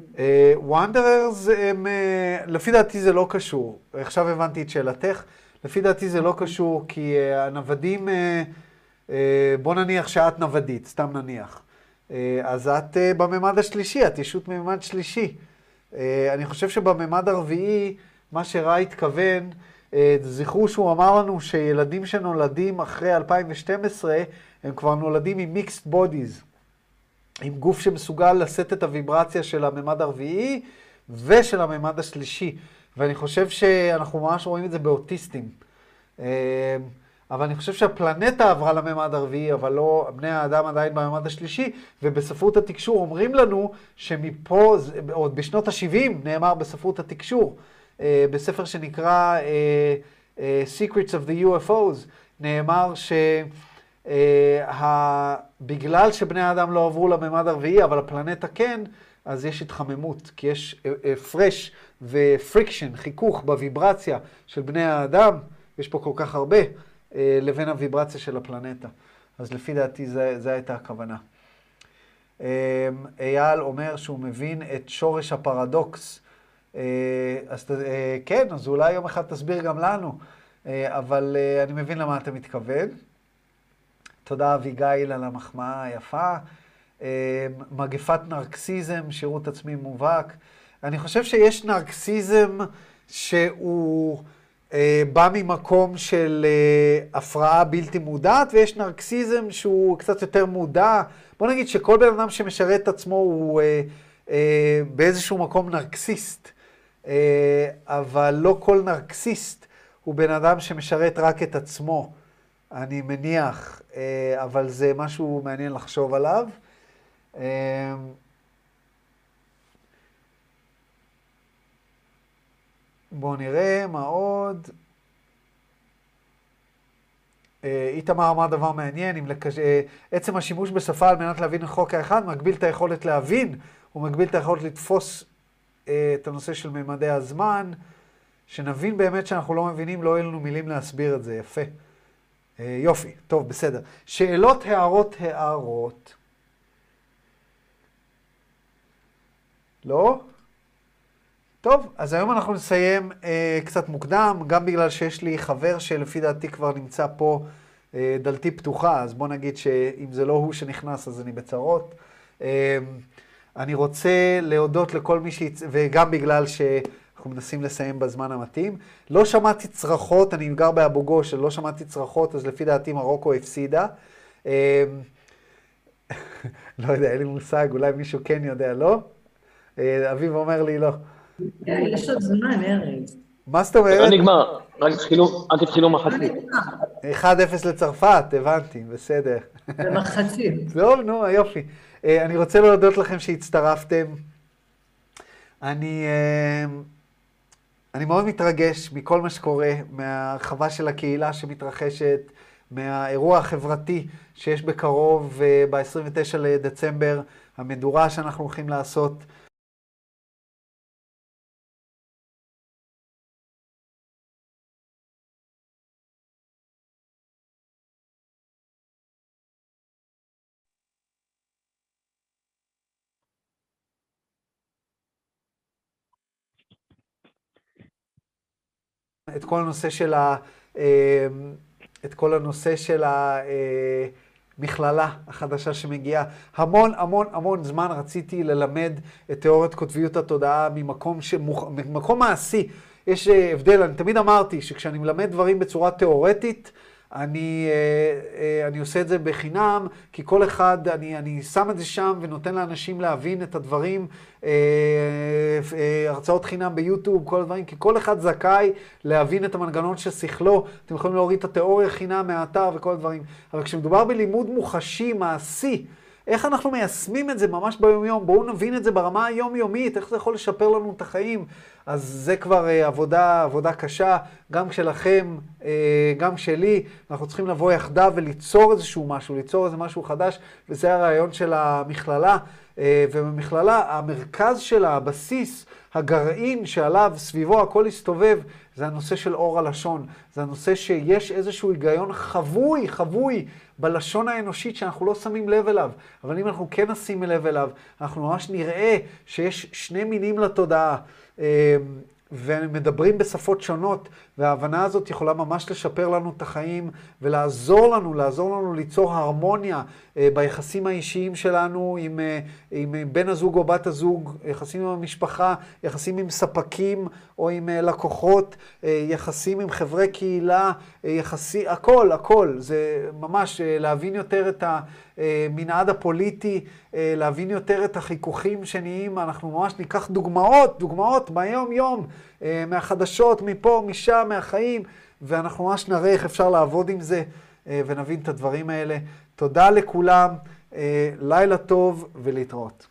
wanderers הם, לפי דעתי זה לא קשור. עכשיו הבנתי את שאלתך. לפי דעתי זה לא קשור, כי אה, הנוודים, אה, בוא נניח שאת נוודית, סתם נניח. אז את בממד השלישי, את ישות מממד שלישי. אני חושב שבממד הרביעי, מה שראה התכוון, זכרו שהוא אמר לנו שילדים שנולדים אחרי 2012, הם כבר נולדים עם מיקסט בודיז. עם גוף שמסוגל לשאת את הוויברציה של הממד הרביעי ושל הממד השלישי. ואני חושב שאנחנו ממש רואים את זה באוטיסטים. אה, אבל אני חושב שהפלנטה עברה לממד הרביעי, אבל לא, בני האדם עדיין בממד השלישי, ובספרות התקשור אומרים לנו שמפה, עוד בשנות ה-70 נאמר בספרות התקשור, אה, בספר שנקרא uh, uh, Secrets of the UFOs, נאמר שבגלל שבני האדם לא עברו לממד הרביעי, אבל הפלנטה כן, אז יש התחממות, כי יש הפרש ו friction, חיכוך בוויברציה של בני האדם, יש פה כל כך הרבה, אה, לבין הוויברציה של הפלנטה. אז לפי דעתי זו הייתה הכוונה. אה, אייל אומר שהוא מבין את שורש הפרדוקס. אה, אז כן, אז אולי יום אחד תסביר גם לנו, אבל אני מבין למה אתה מתכוון. תודה אביגיל על המחמאה היפה. מגפת נרקסיזם, שירות עצמי מובהק. אני חושב שיש נרקסיזם שהוא אה, בא ממקום של אה, הפרעה בלתי מודעת, ויש נרקסיזם שהוא קצת יותר מודע. בוא נגיד שכל בן אדם שמשרת את עצמו הוא אה, אה, באיזשהו מקום נרקסיסט, אה, אבל לא כל נרקסיסט הוא בן אדם שמשרת רק את עצמו, אני מניח, אה, אבל זה משהו מעניין לחשוב עליו. אה, בואו נראה מה עוד. אה, איתמר אמר דבר מעניין, אם לקש... אה, עצם השימוש בשפה על מנת להבין חוק האחד מגביל את היכולת להבין, הוא מגביל את היכולת לתפוס אה, את הנושא של ממדי הזמן, שנבין באמת שאנחנו לא מבינים, לא יהיו לנו מילים להסביר את זה, יפה. יופי, טוב, בסדר. שאלות, הערות, הערות. לא? טוב, אז היום אנחנו נסיים אה, קצת מוקדם, גם בגלל שיש לי חבר שלפי דעתי כבר נמצא פה, אה, דלתי פתוחה, אז בוא נגיד שאם זה לא הוא שנכנס אז אני בצרות. אה, אני רוצה להודות לכל מי שיצ... וגם בגלל אנחנו מנסים לסיים בזמן המתאים. לא שמעתי צרחות, אני גר באבו גוש, לא שמעתי צרחות, אז לפי דעתי מרוקו הפסידה. אה, לא יודע, אין לי מושג, אולי מישהו כן יודע, לא? אה, אביב אומר לי לא. יש עוד זמן, ארז. מה זאת אומרת? לא נגמר, רק התחילו מחצית. 1-0 לצרפת, הבנתי, בסדר. במחצית. טוב, נו, יופי. אה, אני רוצה להודות לכם שהצטרפתם. אני, אה, אני מאוד מתרגש מכל מה שקורה, מההרחבה של הקהילה שמתרחשת, מהאירוע החברתי שיש בקרוב, ב-29 לדצמבר, המדורה שאנחנו הולכים לעשות. את כל הנושא של ה... את כל הנושא של המכללה החדשה שמגיעה. המון המון המון זמן רציתי ללמד את תיאוריית קוטביות התודעה ממקום, שמוכ... ממקום מעשי. יש הבדל, אני תמיד אמרתי שכשאני מלמד דברים בצורה תיאורטית, אני, אני עושה את זה בחינם, כי כל אחד, אני, אני שם את זה שם ונותן לאנשים להבין את הדברים, הרצאות חינם ביוטיוב, כל הדברים, כי כל אחד זכאי להבין את המנגנון של שכלו. אתם יכולים להוריד את התיאוריה חינם מהאתר וכל הדברים. אבל כשמדובר בלימוד מוחשי, מעשי, איך אנחנו מיישמים את זה ממש ביום-יום? בואו נבין את זה ברמה היומיומית, איך זה יכול לשפר לנו את החיים. אז זה כבר אה, עבודה, עבודה קשה, גם שלכם, אה, גם שלי. אנחנו צריכים לבוא יחדיו וליצור איזשהו משהו, ליצור איזה משהו חדש, וזה הרעיון של המכללה. אה, ובמכללה, המרכז שלה, הבסיס, הגרעין שעליו, סביבו הכל הסתובב, זה הנושא של אור הלשון. זה הנושא שיש איזשהו היגיון חבוי, חבוי, בלשון האנושית שאנחנו לא שמים לב אליו. אבל אם אנחנו כן נשים לב אליו, אנחנו ממש נראה שיש שני מינים לתודעה. ומדברים בשפות שונות, וההבנה הזאת יכולה ממש לשפר לנו את החיים ולעזור לנו, לעזור לנו ליצור הרמוניה אה, ביחסים האישיים שלנו עם, אה, עם בן הזוג או בת הזוג, יחסים עם המשפחה, יחסים עם ספקים או עם אה, לקוחות, יחסים עם חברי קהילה, יחסי, הכל, הכל. זה ממש להבין יותר את המנעד הפוליטי, להבין יותר את החיכוכים שנהיים. אנחנו ממש ניקח דוגמאות, דוגמאות ביום-יום, מהחדשות, מפה, משם, מהחיים, ואנחנו ממש נראה איך אפשר לעבוד עם זה ונבין את הדברים האלה. תודה לכולם, לילה טוב ולהתראות.